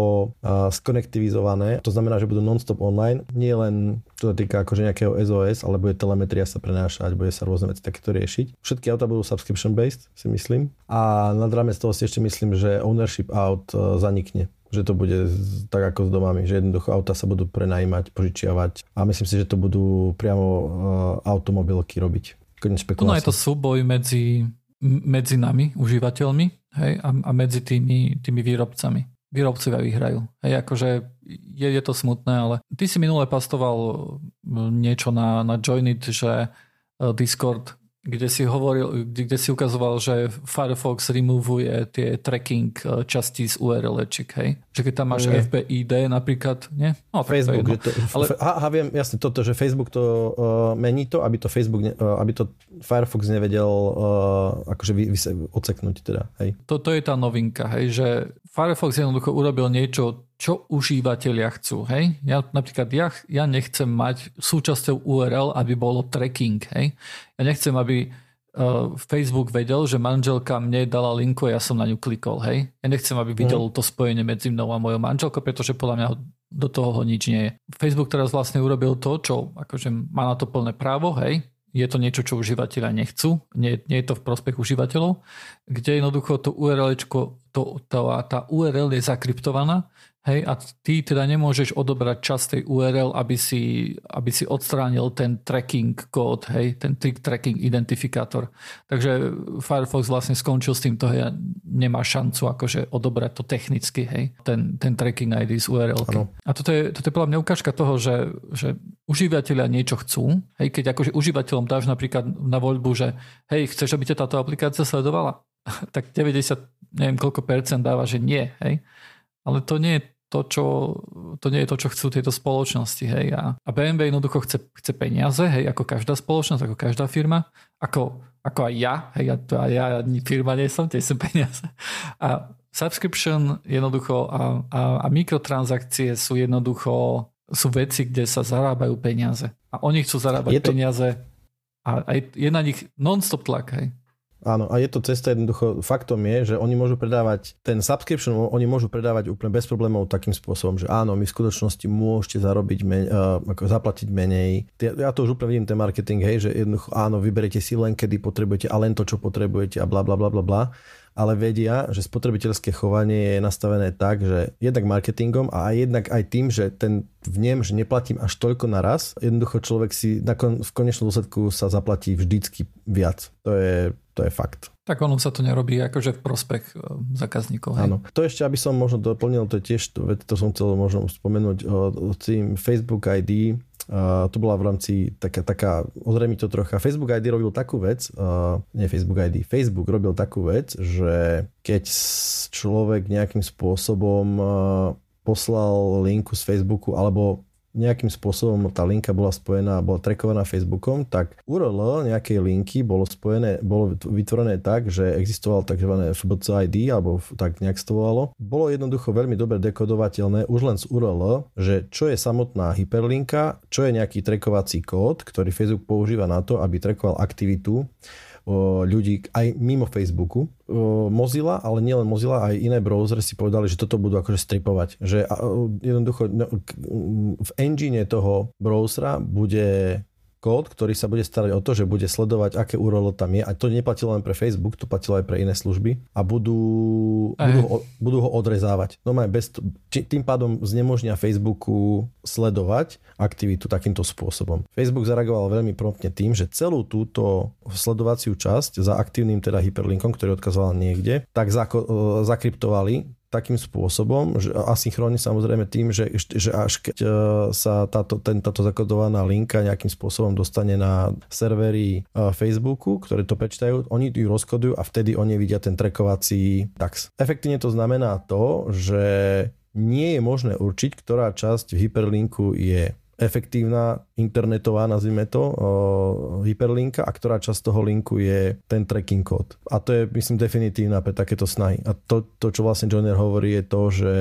skonektivizované. To znamená, že budú non-stop online. Nie len čo sa týka akože nejakého SOS, ale bude telemetria sa prenášať, bude sa rôzne veci takéto riešiť. Všetky auta budú subscription based, si myslím. A nad rámec toho si ešte myslím, že ownership aut uh, zanikne že to bude tak ako s domami, že jednoducho auta sa budú prenajímať, požičiavať a myslím si, že to budú priamo uh, automobilky robiť. Ono je to súboj medzi, medzi nami, užívateľmi, hej, a, a medzi tými, tými výrobcami. Výrobcovia vyhrajú. Hej, akože je, je to smutné, ale ty si minule pastoval niečo na, na Joinit, že e, Discord kde si hovoril, kde, kde si ukazoval, že Firefox removuje tie tracking e, časti z url hej? Že keď tam máš nie. FBID napríklad, nie? No, Facebook, to, to, ale... aha, viem, jasne, toto, že Facebook to uh, mení to, aby to Facebook, ne, uh, aby to Firefox nevedel uh, akože vy, vy, odseknúť teda, hej? Toto je tá novinka, hej, že Firefox jednoducho urobil niečo, čo užívateľia chcú. Hej? Ja napríklad ja, ja nechcem mať súčasťou URL, aby bolo tracking. Hej? Ja nechcem, aby uh, Facebook vedel, že manželka mne dala linku a ja som na ňu klikol. Hej? Ja nechcem, aby videl mm. to spojenie medzi mnou a mojou manželkou, pretože podľa mňa do toho nič nie je. Facebook teraz vlastne urobil to, čo akože má na to plné právo, hej, je to niečo, čo užívateľia nechcú, nie, nie je to v prospech užívateľov, kde jednoducho to URL, to, to, tá URL je zakryptovaná Hej, a ty teda nemôžeš odobrať časť tej URL, aby si, aby si odstránil ten tracking kód, hej, ten trick tracking identifikátor. Takže Firefox vlastne skončil s týmto, hej, nemá šancu akože odobrať to technicky, hej, ten, ten tracking ID z URL. A toto je, toto je podľa mňa ukážka toho, že, že užívateľia niečo chcú, hej, keď akože užívateľom dáš napríklad na voľbu, že hej, chceš, aby ťa táto aplikácia sledovala? tak 90, neviem koľko percent dáva, že nie, hej. Ale to nie je to, čo, to nie je to, čo chcú tieto spoločnosti. Hej. A, a BMW jednoducho chce, chce peniaze, hej, ako každá spoločnosť, ako každá firma, ako, ako aj ja, hej, ja, to aj ja firma nie som, tiež som peniaze. A subscription jednoducho a, a, a mikrotransakcie sú jednoducho sú veci, kde sa zarábajú peniaze. A oni chcú zarábať je to... peniaze a, a je na nich non-stop tlak. Hej. Áno, a je to cesta jednoducho, faktom je, že oni môžu predávať, ten subscription oni môžu predávať úplne bez problémov takým spôsobom, že áno, my v skutočnosti môžete zarobiť men, uh, ako zaplatiť menej. Ja to už úplne vidím ten marketing, hej, že jednoducho áno, vyberiete si len kedy potrebujete a len to, čo potrebujete a bla bla bla bla bla ale vedia, že spotrebiteľské chovanie je nastavené tak, že jednak marketingom a aj jednak aj tým, že ten vnem, že neplatím až toľko naraz, jednoducho človek si nakon, v konečnom dôsledku sa zaplatí vždycky viac. To je, to je fakt. Tak ono sa to nerobí akože v prospech e, zákazníkov. Hej? Áno. To ešte, aby som možno doplnil, to je tiež, to, to som chcel možno spomenúť, o, o tým Facebook ID, Uh, to bola v rámci taká, taká ozrejmi to trocha. Facebook ID robil takú vec, uh, nie Facebook ID, Facebook robil takú vec, že keď človek nejakým spôsobom uh, poslal linku z Facebooku alebo nejakým spôsobom tá linka bola spojená, bola trackovaná Facebookom, tak URL nejakej linky bolo spojené, bolo vytvorené tak, že existoval tzv. FBC ID, alebo tak nejak to. Bolo jednoducho veľmi dobre dekodovateľné už len z URL, že čo je samotná hyperlinka, čo je nejaký trackovací kód, ktorý Facebook používa na to, aby trackoval aktivitu ľudí aj mimo Facebooku. Mozilla, ale nielen Mozilla, aj iné browsery si povedali, že toto budú akože stripovať. Že jednoducho no, v engine toho browsera bude kód, ktorý sa bude starať o to, že bude sledovať, aké URL tam je. A to neplatilo len pre Facebook, to platilo aj pre iné služby. A budú, budú, ho, budú ho odrezávať. No bez, tým pádom znemožnia Facebooku sledovať aktivitu takýmto spôsobom. Facebook zareagoval veľmi promptne tým, že celú túto sledovaciu časť za aktívnym teda hyperlinkom, ktorý odkazoval niekde, tak zako, zakryptovali takým spôsobom, že asynchrónne samozrejme tým, že, že až keď e, sa táto, ten, táto zakodovaná linka nejakým spôsobom dostane na servery e, Facebooku, ktoré to prečítajú, oni ju rozkodujú a vtedy oni vidia ten trackovací tax. Efektívne to znamená to, že nie je možné určiť, ktorá časť v hyperlinku je efektívna internetová, nazvime to, hyperlinka a ktorá časť toho linku je ten tracking kód. A to je, myslím, definitívna pre takéto snahy. A to, to čo vlastne Joiner hovorí, je to, že,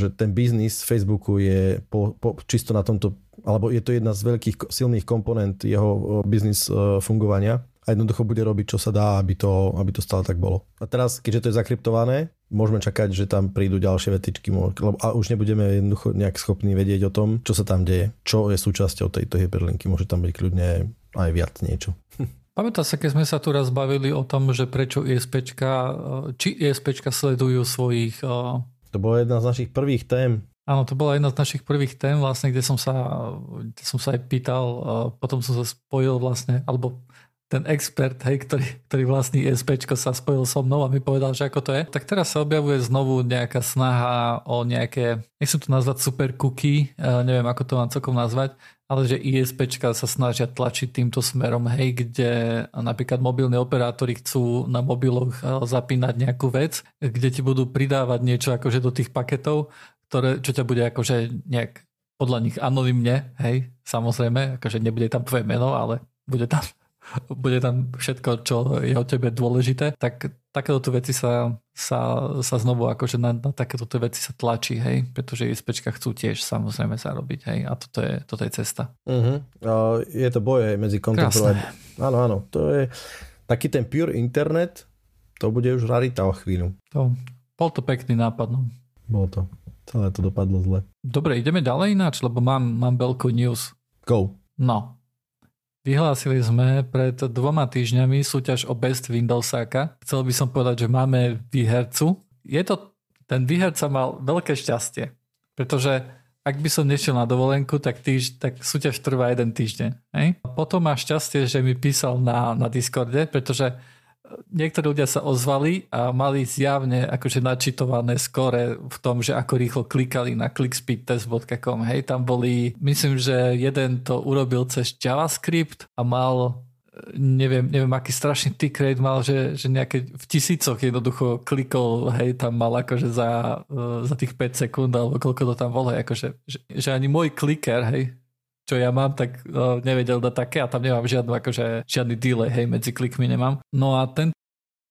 že ten biznis Facebooku je po, po, čisto na tomto, alebo je to jedna z veľkých silných komponent jeho biznis fungovania a jednoducho bude robiť, čo sa dá, aby to, aby to stále tak bolo. A teraz, keďže to je zakryptované, môžeme čakať, že tam prídu ďalšie vetičky a už nebudeme jednoducho nejak schopní vedieť o tom, čo sa tam deje, čo je súčasťou tejto hyperlinky. Môže tam byť kľudne aj viac niečo. Pamätá sa, keď sme sa tu raz bavili o tom, že prečo ISPčka, či ISPčka sledujú svojich... To bola jedna z našich prvých tém. Áno, to bola jedna z našich prvých tém, vlastne, kde som sa, kde som sa aj pýtal, potom som sa spojil vlastne, alebo ten expert, hej, ktorý, ktorý vlastní ESPčko sa spojil so mnou a mi povedal, že ako to je. Tak teraz sa objavuje znovu nejaká snaha o nejaké, nechcem to nazvať super cookie, neviem ako to mám celkom nazvať, ale že ISPčka sa snažia tlačiť týmto smerom, hej, kde napríklad mobilní operátori chcú na mobiloch zapínať nejakú vec, kde ti budú pridávať niečo akože do tých paketov, ktoré, čo ťa bude akože nejak podľa nich anonymne, hej, samozrejme, akože nebude tam tvoje meno, ale bude tam bude tam všetko, čo je o tebe dôležité, tak takéto veci sa, sa, sa znovu akože na, na takéto veci sa tlačí, hej, pretože ISPčka chcú tiež samozrejme zarobiť, hej, a toto je, toto je cesta. Uh-huh. je to boje medzi content Áno, áno, to je taký ten pure internet, to bude už rarita o chvíľu. To, bol to pekný nápad, no. Bolo to. Celé to dopadlo zle. Dobre, ideme ďalej ináč, lebo mám, mám veľkú news. Go. No, Vyhlásili sme pred dvoma týždňami súťaž o Best Windowsáka. Chcel by som povedať, že máme výhercu. Je to, ten výherca mal veľké šťastie, pretože ak by som nešiel na dovolenku, tak, týž, tak súťaž trvá jeden týždeň. Hej? Potom má šťastie, že mi písal na, na Discorde, pretože niektorí ľudia sa ozvali a mali zjavne akože načitované skore v tom, že ako rýchlo klikali na clickspeedtest.com. Hej, tam boli, myslím, že jeden to urobil cez JavaScript a mal neviem, neviem aký strašný tick rate mal, že, že nejaké v tisícoch jednoducho klikol, hej, tam mal akože za, uh, za tých 5 sekúnd alebo koľko to tam bolo, akože, že, že ani môj kliker, hej, čo ja mám, tak uh, nevedel dať také a tam nemám žiadnu, akože, žiadny delay, hej, medzi klikmi nemám. No a ten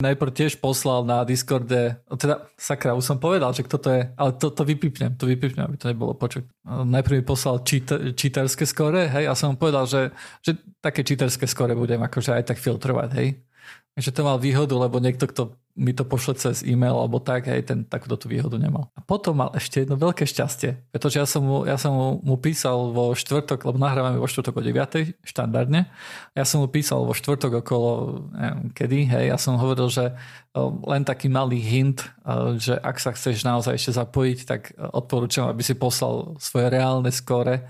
najprv tiež poslal na Discorde, teda sakra, už som povedal, že kto to je, ale to, to vypipnem, to vypipnem, aby to nebolo počuť. Najprv mi poslal číterské skore, hej, a som mu povedal, že, že také číterské skore budem akože aj tak filtrovať, hej. Takže to mal výhodu, lebo niekto, kto mi to pošle cez e-mail alebo tak, aj ten takúto tú výhodu nemal. A potom mal ešte jedno veľké šťastie, pretože ja som mu, ja som mu, mu písal vo štvrtok, lebo nahrávame vo štvrtok o 9. štandardne. Ja som mu písal vo štvrtok okolo, neviem, kedy, hej, ja som hovoril, že len taký malý hint, že ak sa chceš naozaj ešte zapojiť, tak odporúčam, aby si poslal svoje reálne skóre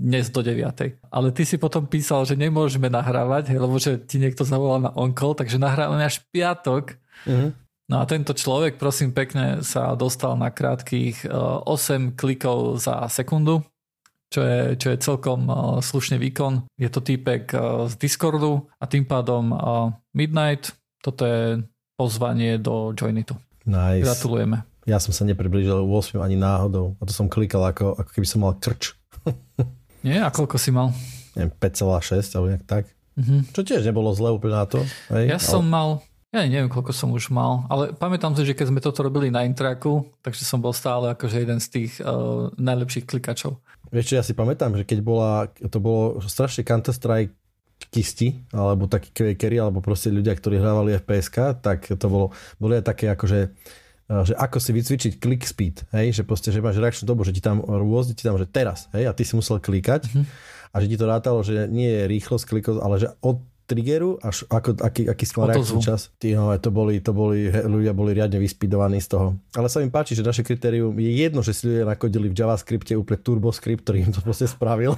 dnes do 9. Ale ty si potom písal, že nemôžeme nahrávať, lebo že ti niekto zavolal na onkol, takže nahrávame až piatok. Uh-huh. No a tento človek, prosím pekne, sa dostal na krátkých 8 klikov za sekundu, čo je, čo je celkom slušný výkon. Je to týpek z Discordu a tým pádom Midnight, toto je pozvanie do Joinitu. Nice. Gratulujeme. Ja som sa nepriblížil 8 ani náhodou a to som klikal ako, ako keby som mal krč. Nie? A koľko si mal? Neviem, 5,6 alebo nejak tak. Mm-hmm. Čo tiež nebolo zle úplne na to. Hej? Ja ale... som mal, ja neviem, koľko som už mal, ale pamätám si, že keď sme toto robili na Intraku, takže som bol stále akože jeden z tých uh, najlepších klikačov. Vieš čo, ja si pamätám, že keď bola, to bolo strašne Counter-Strike kisti, alebo takí quakery, alebo proste ľudia, ktorí hrávali FPSK, tak to bolo, boli aj také akože že ako si vycvičiť click speed, hej, že proste, že máš reakčnú dobu, že ti tam rôzne, ti tam, že teraz, hej, a ty si musel klikať mm-hmm. a že ti to rátalo, že nie je rýchlosť klikov, ale že od triggeru, až ako, aký, aký skval čas. Tí, no, to boli, to boli, ľudia boli riadne vyspidovaní z toho. Ale sa mi páči, že naše kritérium je jedno, že si ľudia nakodili v JavaScripte úplne turboscript, ktorý im to proste spravil.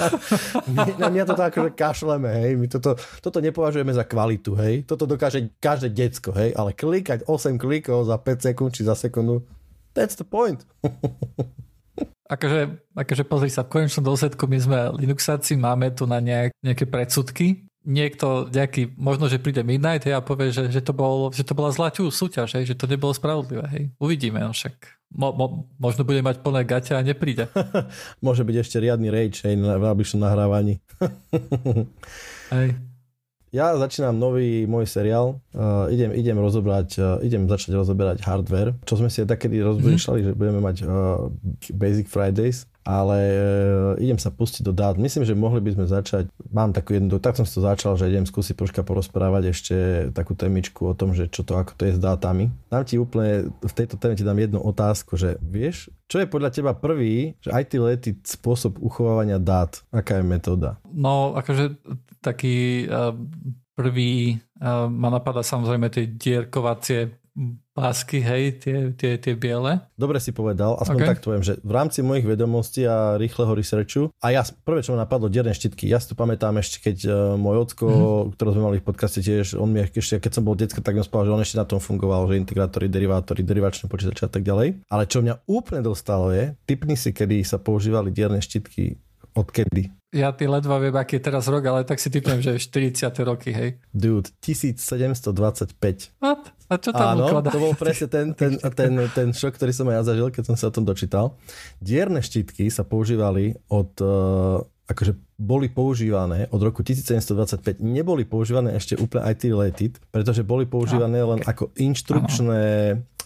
my, na mňa to tak akože kašleme, hej. My toto, toto nepovažujeme za kvalitu, hej. Toto dokáže každé decko, hej. Ale klikať 8 klikov za 5 sekúnd či za sekundu, that's the point. Akože, akože pozri sa, v konečnom dôsledku my sme Linuxáci, máme tu na nejak, nejaké predsudky niekto nejaký, možno, že príde Midnight hej, a povie, že, že, to bol, že to bola zlá súťaž, hej, že to nebolo spravodlivé. Hej. Uvidíme, no však mo, mo, možno bude mať plné gaťa a nepríde. Môže byť ešte riadny rage hej, na najbližšom nahrávaní. hej. Ja začínam nový môj seriál. Uh, idem, idem rozobrať, uh, idem začať rozoberať hardware, čo sme si aj takedy rozmýšľali, mm-hmm. že budeme mať uh, Basic Fridays ale e, idem sa pustiť do dát. Myslím, že mohli by sme začať, mám takú jednu, tak som si to začal, že idem skúsiť troška porozprávať ešte takú témičku o tom, že čo to, ako to je s dátami. Dám ti úplne, v tejto téme ti dám jednu otázku, že vieš, čo je podľa teba prvý, že IT lety spôsob uchovávania dát? Aká je metóda? No, akože taký uh, prvý uh, ma napadá samozrejme tie dierkovacie pásky, hej, tie, tie, tie biele. Dobre si povedal, aspoň okay. tak to že v rámci mojich vedomostí a rýchleho researchu, a ja prvé, čo ma napadlo, dierne štítky, ja si to pamätám ešte, keď uh, môj ocko, mm-hmm. ktorý sme mali v podcaste tiež, on mi ešte, keď som bol detska, tak mi spal, že on ešte na tom fungoval, že integrátory, derivátory, derivačné počítače a tak ďalej. Ale čo mňa úplne dostalo je, typni si, kedy sa používali dierne štítky Odkedy? Ja ty ledva viem, aký je teraz rok, ale tak si typujem, že 40. roky, hej. Dude, 1725. What? A čo tam Áno, ukladá? to bol presne ten, ten, ten, ten šok, ktorý som ja zažil, keď som sa o tom dočítal. Dierne štítky sa používali od uh, akože boli používané od roku 1725, neboli používané ešte úplne IT related, pretože boli používané len ako inštrukčné,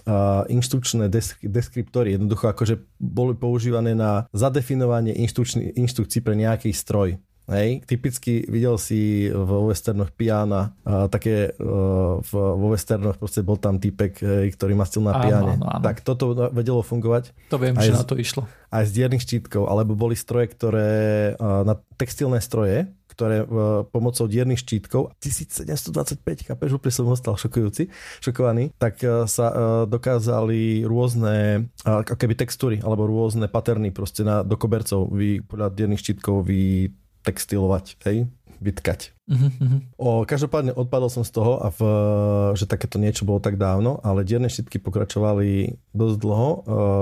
uh, inštrukčné desk- deskriptory, jednoducho akože boli používané na zadefinovanie inštrukcií pre nejaký stroj. Hej, typicky videl si v westernoch piana, uh, také uh, v, vo westernoch proste bol tam typek, ktorý mastil na piane. Áno, áno. Tak toto vedelo fungovať. To viem, aj že z, na to išlo. Aj z diernych štítkov, alebo boli stroje, ktoré uh, na textilné stroje, ktoré uh, pomocou diernych štítkov 1725, chápeš, úplne som ostal šokujúci, šokovaný, tak sa dokázali rôzne keby textúry alebo rôzne paterny proste na, do kobercov vy, podľa diernych štítkov vy textilovať, hej, vytkať. Uh-huh. O, každopádne odpadol som z toho, a v, že takéto niečo bolo tak dávno, ale dierne štítky pokračovali dosť dlho.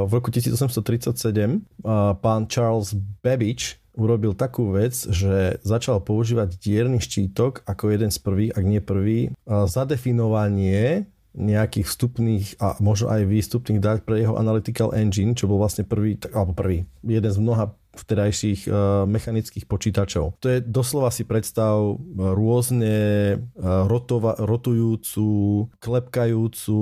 V roku 1837 pán Charles Babbage urobil takú vec, že začal používať dierny štítok ako jeden z prvých, ak nie prvý, zadefinovanie nejakých vstupných a možno aj výstupných dát pre jeho Analytical Engine, čo bol vlastne prvý, alebo prvý, jeden z mnoha vtedajších uh, mechanických počítačov. To je doslova si predstav uh, rôzne uh, rotova, rotujúcu, klepkajúcu,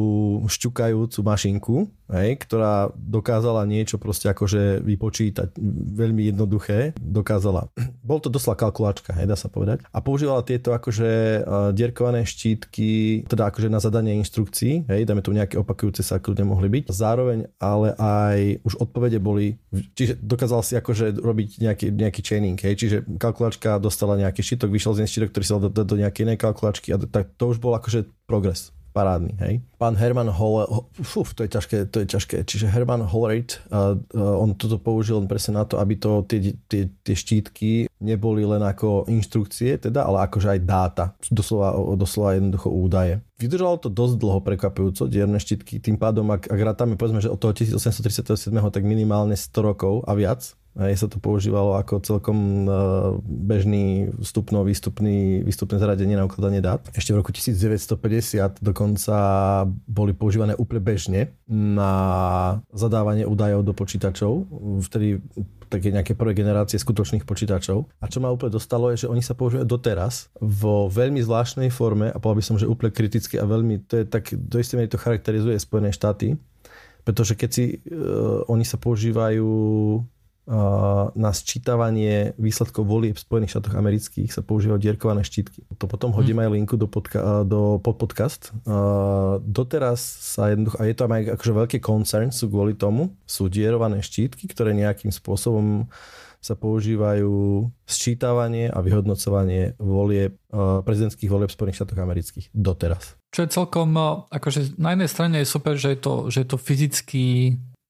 šťukajúcu mašinku, hej, ktorá dokázala niečo proste akože vypočítať veľmi jednoduché, dokázala. Bol to doslova kalkulačka, hej, dá sa povedať. A používala tieto akože dierkované štítky, teda akože na zadanie inštrukcií, hej, dáme tu nejaké opakujúce sa kľudne mohli byť. Zároveň ale aj už odpovede boli, čiže dokázal si akože robiť nejaký, nejaký chaining, hej, čiže kalkulačka dostala nejaký štítok, vyšiel z štítok, ktorý sa dal do, do nejakej inej kalkulačky a tak to už bol akože progres parádny, hej. Pán Herman Holler, fuf, to je ťažké, to je ťažké. Čiže Herman Hollerite, uh, uh, on toto použil presne na to, aby to, tie, tie, tie štítky neboli len ako inštrukcie, teda, ale akože aj dáta. Doslova, doslova jednoducho údaje. Vydržalo to dosť dlho prekvapujúco, dierne štítky, tým pádom, ak, ak rátame, povedzme, že od toho 1837. tak minimálne 100 rokov a viac, Hej, sa to používalo ako celkom e, bežný vstupno výstupný, výstupné zaradenie na ukladanie dát. Ešte v roku 1950 dokonca boli používané úplne bežne na zadávanie údajov do počítačov. Vtedy také nejaké prvé generácie skutočných počítačov. A čo ma úplne dostalo je, že oni sa používajú doteraz vo veľmi zvláštnej forme a povedal by som, že úplne kriticky a veľmi, to je tak, do istej miery to charakterizuje Spojené štáty, pretože keď si, uh, oni sa používajú na sčítavanie výsledkov volieb v Spojených štátoch amerických sa používajú dierkované štítky. To potom mhm. hodím aj linku do, podka- do podcast. Doteraz sa jednoducho, a je tam aj akože veľký koncern sú kvôli tomu, sú dierované štítky, ktoré nejakým spôsobom sa používajú sčítavanie a vyhodnocovanie volieb, prezidentských volieb v Spojených štátoch amerických doteraz. Čo je celkom, akože na jednej strane je super, že je to, že je to fyzicky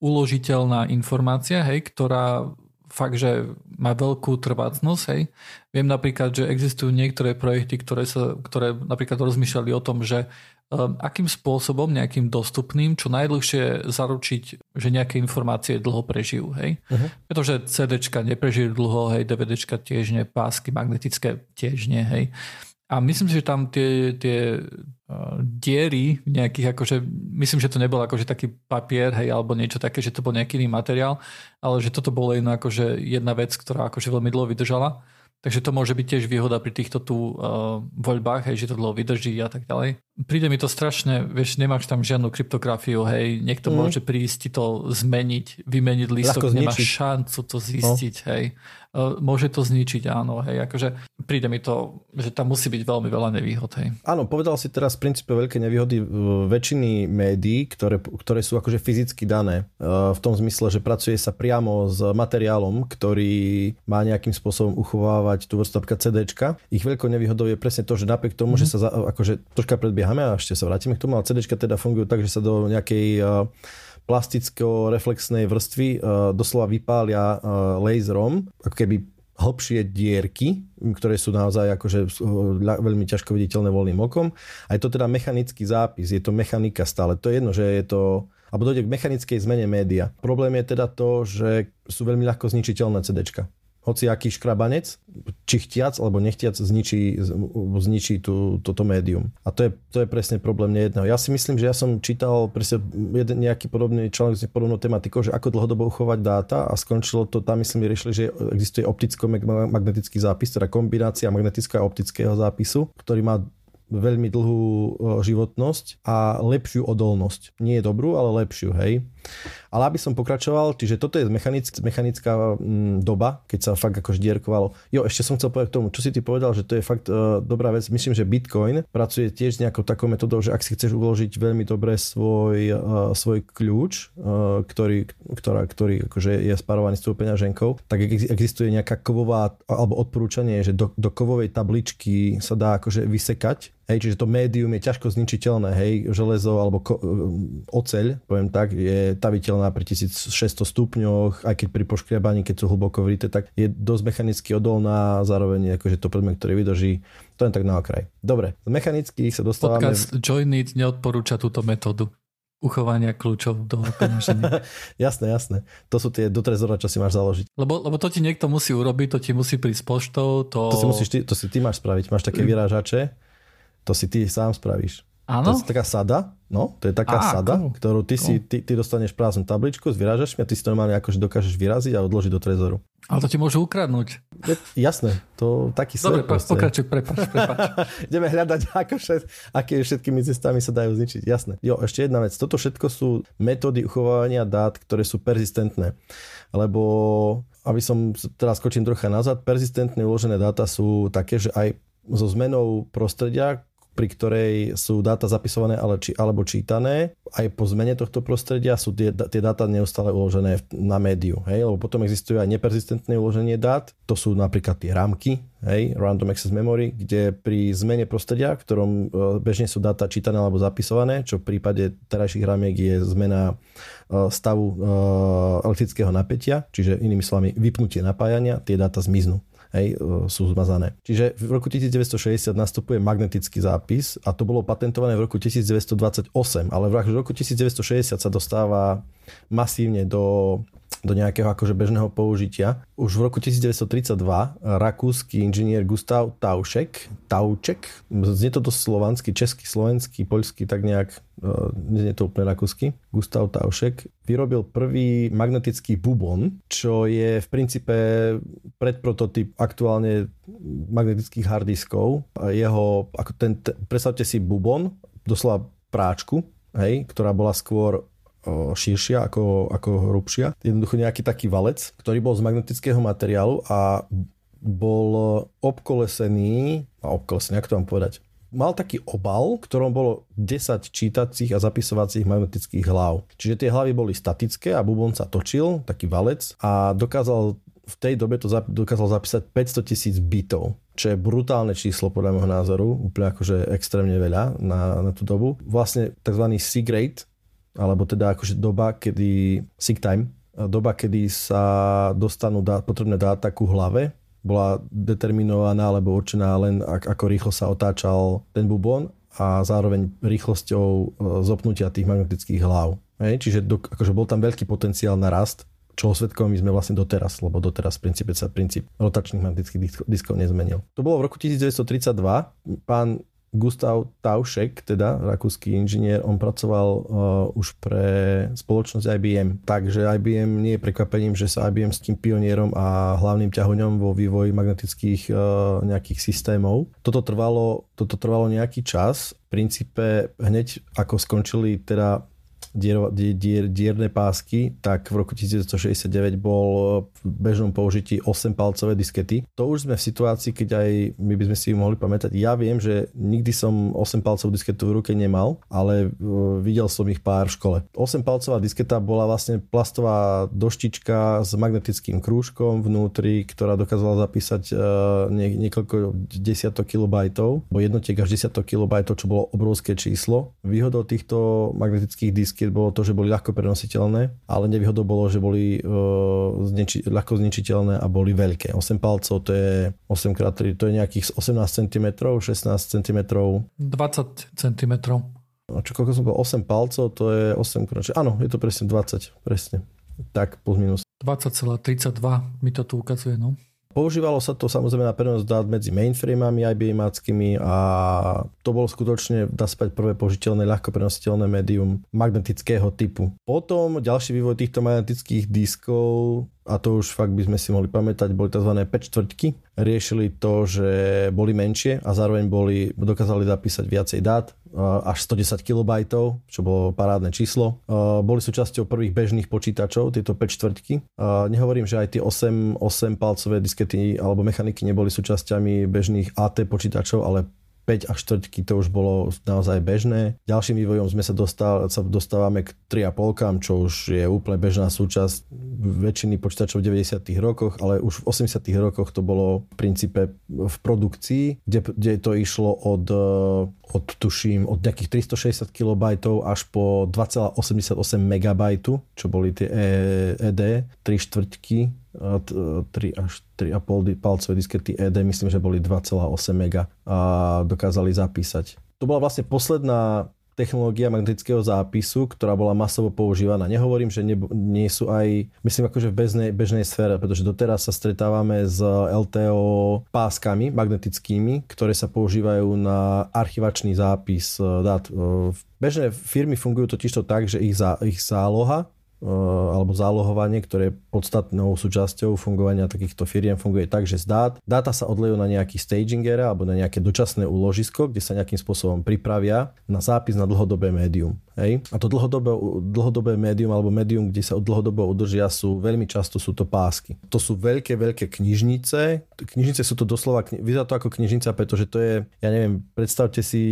uložiteľná informácia, hej, ktorá fakt, že má veľkú trvácnosť, hej. Viem napríklad, že existujú niektoré projekty, ktoré, sa, ktoré napríklad rozmýšľali o tom, že um, akým spôsobom nejakým dostupným čo najdlhšie zaručiť, že nejaké informácie dlho prežijú, hej. Uh-huh. Pretože CDčka neprežijú dlho, hej, DVDčka tiež nie, pásky magnetické tiež nie, hej. A myslím si, že tam tie, tie uh, diery nejakých, akože, myslím, že to nebol akože taký papier, hej, alebo niečo také, že to bol nejaký iný materiál, ale že toto bolo jedno akože jedna vec, ktorá akože veľmi dlho vydržala. Takže to môže byť tiež výhoda pri týchto tu uh, voľbách, hej, že to dlho vydrží a tak ďalej. Príde mi to strašne, vieš, nemáš tam žiadnu kryptografiu, hej, niekto mm. môže prísť ti to zmeniť, vymeniť listok, nemáš šancu to zistiť, no. hej. Uh, môže to zničiť, áno, hej, akože príde mi to, že tam musí byť veľmi veľa nevýhod. Hej. Áno, povedal si teraz v princípe veľké nevýhody väčšiny médií, ktoré, ktoré sú akože fyzicky dané. E, v tom zmysle, že pracuje sa priamo s materiálom, ktorý má nejakým spôsobom uchovávať tú vrstu CDčka. Ich veľkou nevýhodou je presne to, že napriek tomu, mm-hmm. že sa za, akože troška predbieham, odbiehame a ešte sa vrátime k tomu, ale CD teda fungujú tak, že sa do nejakej plasticko-reflexnej vrstvy doslova vypália laserom, ako keby hlbšie dierky, ktoré sú naozaj akože veľmi ťažko viditeľné voľným okom. A je to teda mechanický zápis, je to mechanika stále. To je jedno, že je to alebo dojde k mechanickej zmene média. Problém je teda to, že sú veľmi ľahko zničiteľné CDčka hoci aký škrabanec, či chtiac alebo nechtiac zničí, zničí tú, toto médium. A to je, to je presne problém nejedného. Ja si myslím, že ja som čítal presne jeden nejaký podobný článok s podobnou tematikou, že ako dlhodobo uchovať dáta a skončilo to, tam myslím, riešili, že existuje opticko-magnetický zápis, teda kombinácia magnetického a optického zápisu, ktorý má veľmi dlhú životnosť a lepšiu odolnosť. Nie je dobrú, ale lepšiu, hej. Ale aby som pokračoval, čiže toto je mechanická, mechanická mm, doba, keď sa fakt akož dierkovalo. Jo, ešte som chcel povedať k tomu, čo si ty povedal, že to je fakt uh, dobrá vec. Myslím, že Bitcoin pracuje tiež nejakou takou metodou, že ak si chceš uložiť veľmi dobre svoj, uh, svoj kľúč, uh, ktorý, ktorá, ktorý akože je spárovaný s tou peňaženkou, tak existuje nejaká kovová, alebo odporúčanie, že do, do kovovej tabličky sa dá akože vysekať Hej, čiže to médium je ťažko zničiteľné, hej, železo alebo ko- oceľ, poviem tak, je taviteľná pri 1600 stupňoch, aj keď pri poškriabaní, keď sú hlboko vrité, tak je dosť mechanicky odolná, zároveň akože to predmet, ktorý vydrží, to je tak na okraj. Dobre, z mechanických sa dostávame... Podcast Joinit neodporúča túto metódu uchovania kľúčov do peňaženia. jasné, jasné. To sú tie do trezora, čo si máš založiť. Lebo, lebo to ti niekto musí urobiť, to ti musí prísť poštou. To... To, si musíš ty, to si ty máš spraviť. Máš také vyrážače, to si ty sám spravíš. Áno? To je taká sada, no, to je taká Á, sada, cool. ktorú ty, cool. si, ty, ty dostaneš prázdnu tabličku s vyrážačmi a ty si to normálne akože dokážeš vyraziť a odložiť do trezoru. Ale to ti môžu ukradnúť. Je, jasné, to taký Dobre, po, pokračuj, prepač, prepač. Ideme hľadať, ako všet, aké všetkými cestami sa dajú zničiť. Jasné. Jo, ešte jedna vec. Toto všetko sú metódy uchovávania dát, ktoré sú persistentné. Lebo, aby som teraz skočím trocha nazad, persistentné uložené dáta sú také, že aj so zmenou prostredia, pri ktorej sú dáta zapisované ale či, alebo čítané. Aj po zmene tohto prostredia sú tie, tie dáta neustále uložené na médiu. Hej? Lebo potom existuje aj neperzistentné uloženie dát. To sú napríklad tie rámky, hej? Random Access Memory, kde pri zmene prostredia, v ktorom e, bežne sú dáta čítané alebo zapisované, čo v prípade terajších rámiek je zmena e, stavu e, elektrického napätia, čiže inými slovami vypnutie napájania, tie dáta zmiznú hej, sú zmazané. Čiže v roku 1960 nastupuje magnetický zápis a to bolo patentované v roku 1928, ale v roku 1960 sa dostáva masívne do do nejakého akože bežného použitia. Už v roku 1932 rakúsky inžinier Gustav Taušek, Tauček, znie to dosť slovanský, český, slovenský, poľský, tak nejak, nie je to úplne rakúsky, Gustav Taušek, vyrobil prvý magnetický bubon, čo je v princípe predprototyp aktuálne magnetických harddiskov. Jeho, ako ten, predstavte si bubon, doslova práčku, hej, ktorá bola skôr širšia ako, ako hrubšia. Jednoducho nejaký taký valec, ktorý bol z magnetického materiálu a bol obkolesený, a obkolesený, ako to mám povedať, mal taký obal, v ktorom bolo 10 čítacích a zapisovacích magnetických hlav. Čiže tie hlavy boli statické a bubon sa točil, taký valec a dokázal v tej dobe to dokázal zapísať 500 tisíc bitov, čo je brutálne číslo podľa môjho názoru, úplne akože extrémne veľa na, na tú dobu. Vlastne tzv. SIG rate alebo teda akože doba, kedy sick time, doba, kedy sa dostanú dá, potrebné dáta ku hlave, bola determinovaná alebo určená len ako rýchlo sa otáčal ten bubon a zároveň rýchlosťou e, zopnutia tých magnetických hlav. Hej? Čiže do, akože bol tam veľký potenciál na rast, čo svetkom my sme vlastne doteraz, lebo doteraz v princípe sa princíp rotačných magnetických diskov nezmenil. To bolo v roku 1932. Pán Gustav Taušek, teda rakúsky inžinier, on pracoval uh, už pre spoločnosť IBM. Takže IBM nie je prekvapením, že sa IBM s tým pionierom a hlavným ťahoňom vo vývoji magnetických uh, nejakých systémov. Toto trvalo, toto trvalo nejaký čas. V princípe hneď ako skončili teda dier, dier, dierne pásky, tak v roku 1969 bol v bežnom použití 8-palcové diskety. To už sme v situácii, keď aj my by sme si mohli pamätať. Ja viem, že nikdy som 8-palcovú disketu v ruke nemal, ale uh, videl som ich pár v škole. 8-palcová disketa bola vlastne plastová doštička s magnetickým krúžkom vnútri, ktorá dokázala zapísať nie, niekoľko desiatok kilobajtov, bo jednotiek až desiatok kilobajtov, čo bolo obrovské číslo. Výhodou týchto magnetických diskiet bolo to, že boli ľahko prenositeľné, ale nevýhodou bolo, že boli uh, zneči- ľahko zničiteľné a boli veľké. 8 palcov to je 8 x 3, to je nejakých 18 cm, 16 cm. 20 cm. A čo, koľko som bol? 8 palcov, to je 8 krát. Áno, je to presne 20, presne. Tak, plus minus. 20,32 mi to tu ukazuje, no. Používalo sa to samozrejme na prenos dát medzi mainframami IBM-ackými a to bolo skutočne, dá sa prvé použiteľné, ľahko prenositeľné médium magnetického typu. Potom ďalší vývoj týchto magnetických diskov a to už fakt by sme si mohli pamätať, boli tzv. P4. Riešili to, že boli menšie a zároveň boli, dokázali zapísať viacej dát, až 110 KB, čo bolo parádne číslo. Boli súčasťou prvých bežných počítačov, tieto P4. Nehovorím, že aj tie 8, 8 palcové diskety alebo mechaniky neboli súčasťami bežných AT počítačov, ale 5 a 4 to už bolo naozaj bežné. Ďalším vývojom sme sa, dostal, sa dostávame k 3,5, čo už je úplne bežná súčasť väčšiny počítačov v 90. rokoch, ale už v 80. rokoch to bolo v princípe v produkcii, kde, kde to išlo od, od tuším, od nejakých 360 KB až po 2,88 MB, čo boli tie ED, 3 štvrtky 3 až 3,5 palcové diskety ED, myslím, že boli 2,8 mega a dokázali zapísať. To bola vlastne posledná technológia magnetického zápisu, ktorá bola masovo používaná. Nehovorím, že ne, nie sú aj, myslím akože v bežnej, bežnej sfére, pretože doteraz sa stretávame s LTO páskami magnetickými, ktoré sa používajú na archivačný zápis eh, dát. Eh, bežné firmy fungujú totižto tak, že ich, zá, ich záloha alebo zálohovanie, ktoré je podstatnou súčasťou fungovania takýchto firiem, funguje tak, že z dát, dáta sa odlejú na nejaký staging area alebo na nejaké dočasné úložisko, kde sa nejakým spôsobom pripravia na zápis na dlhodobé médium. Hej? A to dlhodobé, dlhodobé médium alebo médium, kde sa dlhodobo udržia, sú veľmi často sú to pásky. To sú veľké, veľké knižnice. Knižnice sú to doslova, vyzerá to ako knižnica, pretože to je, ja neviem, predstavte si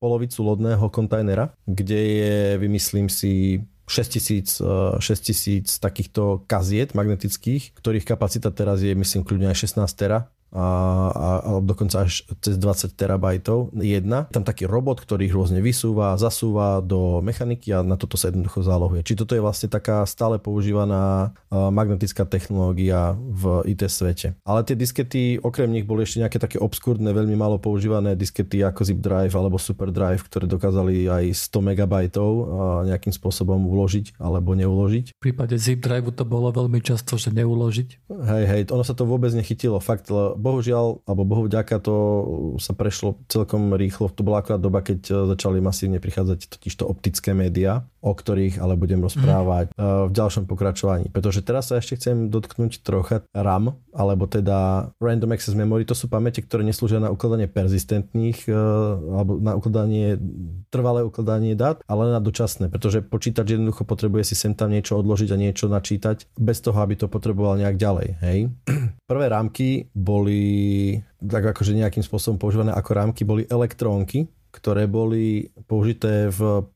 polovicu lodného kontajnera, kde je, vymyslím si, 6000, 6000 takýchto kaziet magnetických, ktorých kapacita teraz je myslím kľudne aj 16 tera a, a, a dokonca až cez 20 terabajtov jedna. Tam taký robot, ktorý ich rôzne vysúva, zasúva do mechaniky a na toto sa jednoducho zálohuje. Či toto je vlastne taká stále používaná magnetická technológia v IT svete. Ale tie diskety, okrem nich boli ešte nejaké také obskúrne, veľmi málo používané diskety ako Zip Drive alebo Super Drive, ktoré dokázali aj 100 megabajtov nejakým spôsobom uložiť alebo neuložiť. V prípade Zip Drive to bolo veľmi často, že neuložiť. Hej, hej, ono sa to vôbec nechytilo. Fakt, bohužiaľ, alebo bohu vďaka to sa prešlo celkom rýchlo. To bola akorát doba, keď e, začali masívne prichádzať totižto optické médiá, o ktorých ale budem rozprávať mm. v ďalšom pokračovaní. Pretože teraz sa ešte chcem dotknúť trocha RAM, alebo teda Random Access Memory. To sú pamäte, ktoré neslúžia na ukladanie persistentných, alebo na ukladanie, trvalé ukladanie dát, ale na dočasné. Pretože počítač jednoducho potrebuje si sem tam niečo odložiť a niečo načítať, bez toho, aby to potreboval nejak ďalej. Hej? Prvé rámky boli boli tak akože nejakým spôsobom používané ako rámky, boli elektrónky, ktoré boli použité v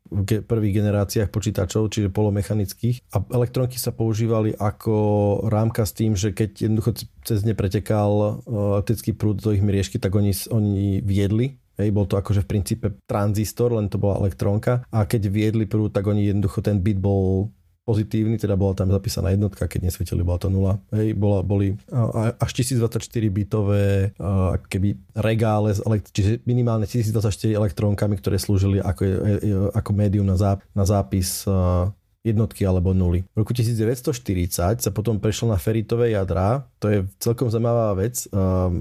prvých generáciách počítačov, čiže polomechanických. A elektrónky sa používali ako rámka s tým, že keď jednoducho cez ne pretekal elektrický prúd do ich mriežky, tak oni, oni viedli Hej, bol to akože v princípe tranzistor, len to bola elektrónka a keď viedli prúd, tak oni jednoducho ten bit bol pozitívny, teda bola tam zapísaná jednotka, keď nesvietili, bola to nula. Hej, bola, boli až 1024 bitové keby regále, čiže minimálne 1024 elektrónkami, ktoré slúžili ako, ako médium na, záp, na zápis jednotky alebo nuly. V roku 1940 sa potom prešlo na feritové jadrá, to je celkom zaujímavá vec.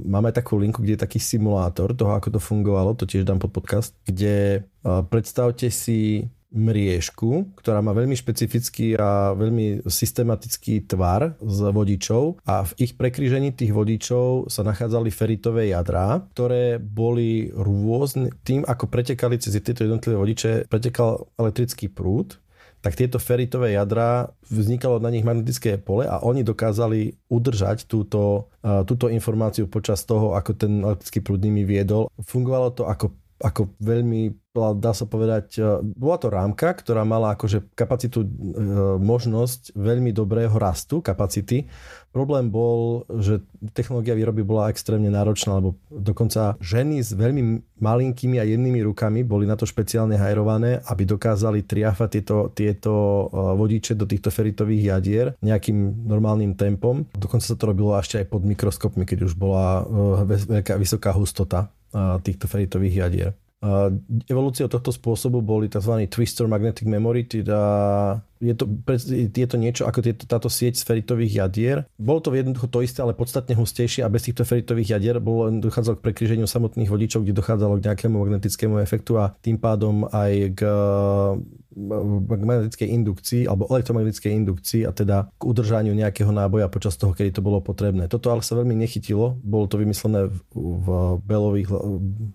Máme takú linku, kde je taký simulátor toho, ako to fungovalo, to tiež dám pod podcast, kde predstavte si mriežku, ktorá má veľmi špecifický a veľmi systematický tvar z vodičov a v ich prekryžení tých vodičov sa nachádzali feritové jadrá, ktoré boli rôzne, tým ako pretekali cez tieto jednotlivé vodiče, pretekal elektrický prúd, tak tieto feritové jadra, vznikalo na nich magnetické pole a oni dokázali udržať túto, túto informáciu počas toho, ako ten elektrický prúd nimi viedol. Fungovalo to ako ako veľmi, dá sa povedať, e, bola to rámka, ktorá mala akože kapacitu, e, možnosť veľmi dobrého rastu kapacity. Problém bol, že technológia výroby bola extrémne náročná, lebo dokonca ženy s veľmi malinkými a jednými rukami boli na to špeciálne hajrované, aby dokázali triafať tieto, tieto e, vodiče do týchto feritových jadier nejakým normálnym tempom. Dokonca sa to robilo ešte aj pod mikroskopmi, keď už bola veľká, vysoká hustota týchto feritových jadier. Evolúciou tohto spôsobu boli tzv. twister magnetic memory, teda je to, je to niečo ako tieto, táto sieť feritových jadier. Bolo to jednoducho to isté, ale podstatne hustejšie a bez týchto feritových jadier bolo, dochádzalo k prekryženiu samotných vodičov, kde dochádzalo k nejakému magnetickému efektu a tým pádom aj k magnetickej indukcii alebo elektromagnetickej indukcii a teda k udržaniu nejakého náboja počas toho, kedy to bolo potrebné. Toto ale sa veľmi nechytilo, bolo to vymyslené v, v belových,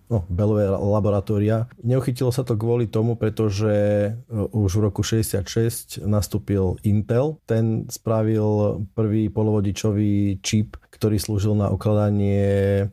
no, belové laboratória. Neuchytilo sa to kvôli tomu, pretože e, už v roku 66 nastúpil Intel. Ten spravil prvý polovodičový čip, ktorý slúžil na ukladanie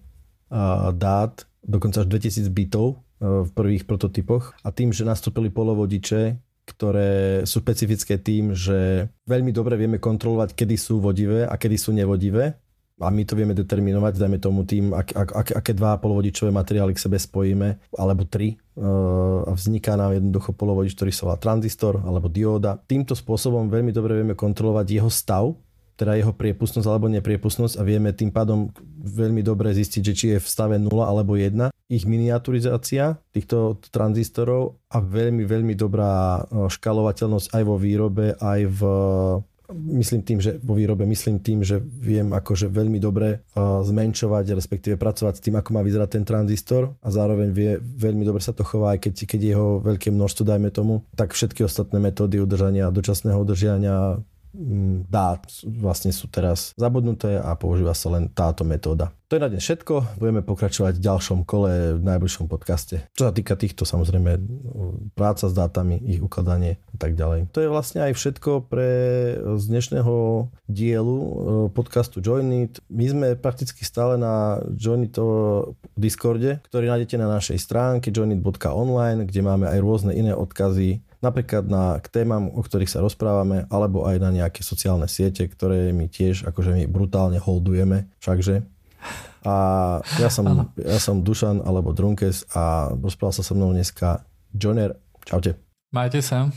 dát dokonca až 2000 bitov v prvých prototypoch a tým, že nastúpili polovodiče, ktoré sú špecifické tým, že veľmi dobre vieme kontrolovať, kedy sú vodivé a kedy sú nevodivé a my to vieme determinovať, dajme tomu tým, ak, ak, ak, aké dva polovodičové materiály k sebe spojíme, alebo tri, a vzniká nám jednoducho polovodič, ktorý sa volá tranzistor alebo dióda. Týmto spôsobom veľmi dobre vieme kontrolovať jeho stav teda jeho priepustnosť alebo nepriepustnosť a vieme tým pádom veľmi dobre zistiť, že či je v stave 0 alebo 1. Ich miniaturizácia týchto tranzistorov a veľmi, veľmi dobrá e, škalovateľnosť aj vo výrobe, aj v myslím tým, že vo výrobe myslím tým, že viem akože veľmi dobre zmenšovať, respektíve pracovať s tým, ako má vyzerať ten tranzistor a zároveň vie, veľmi dobre sa to chová, aj keď, keď jeho veľké množstvo, dajme tomu, tak všetky ostatné metódy udržania, dočasného udržania dát vlastne sú teraz zabudnuté a používa sa len táto metóda. To je na dnes všetko. Budeme pokračovať v ďalšom kole v najbližšom podcaste. Čo sa týka týchto, samozrejme, práca s dátami, ich ukladanie a tak ďalej. To je vlastne aj všetko pre z dnešného dielu e, podcastu Joinit. My sme prakticky stále na Joinito Discorde, ktorý nájdete na našej stránke joinit.online, kde máme aj rôzne iné odkazy napríklad na, k témam, o ktorých sa rozprávame, alebo aj na nejaké sociálne siete, ktoré my tiež akože my brutálne holdujeme, všakže. A ja som, ja som Dušan alebo Drunkes a rozprával sa so mnou dneska Joner. Čaute. Majte sa.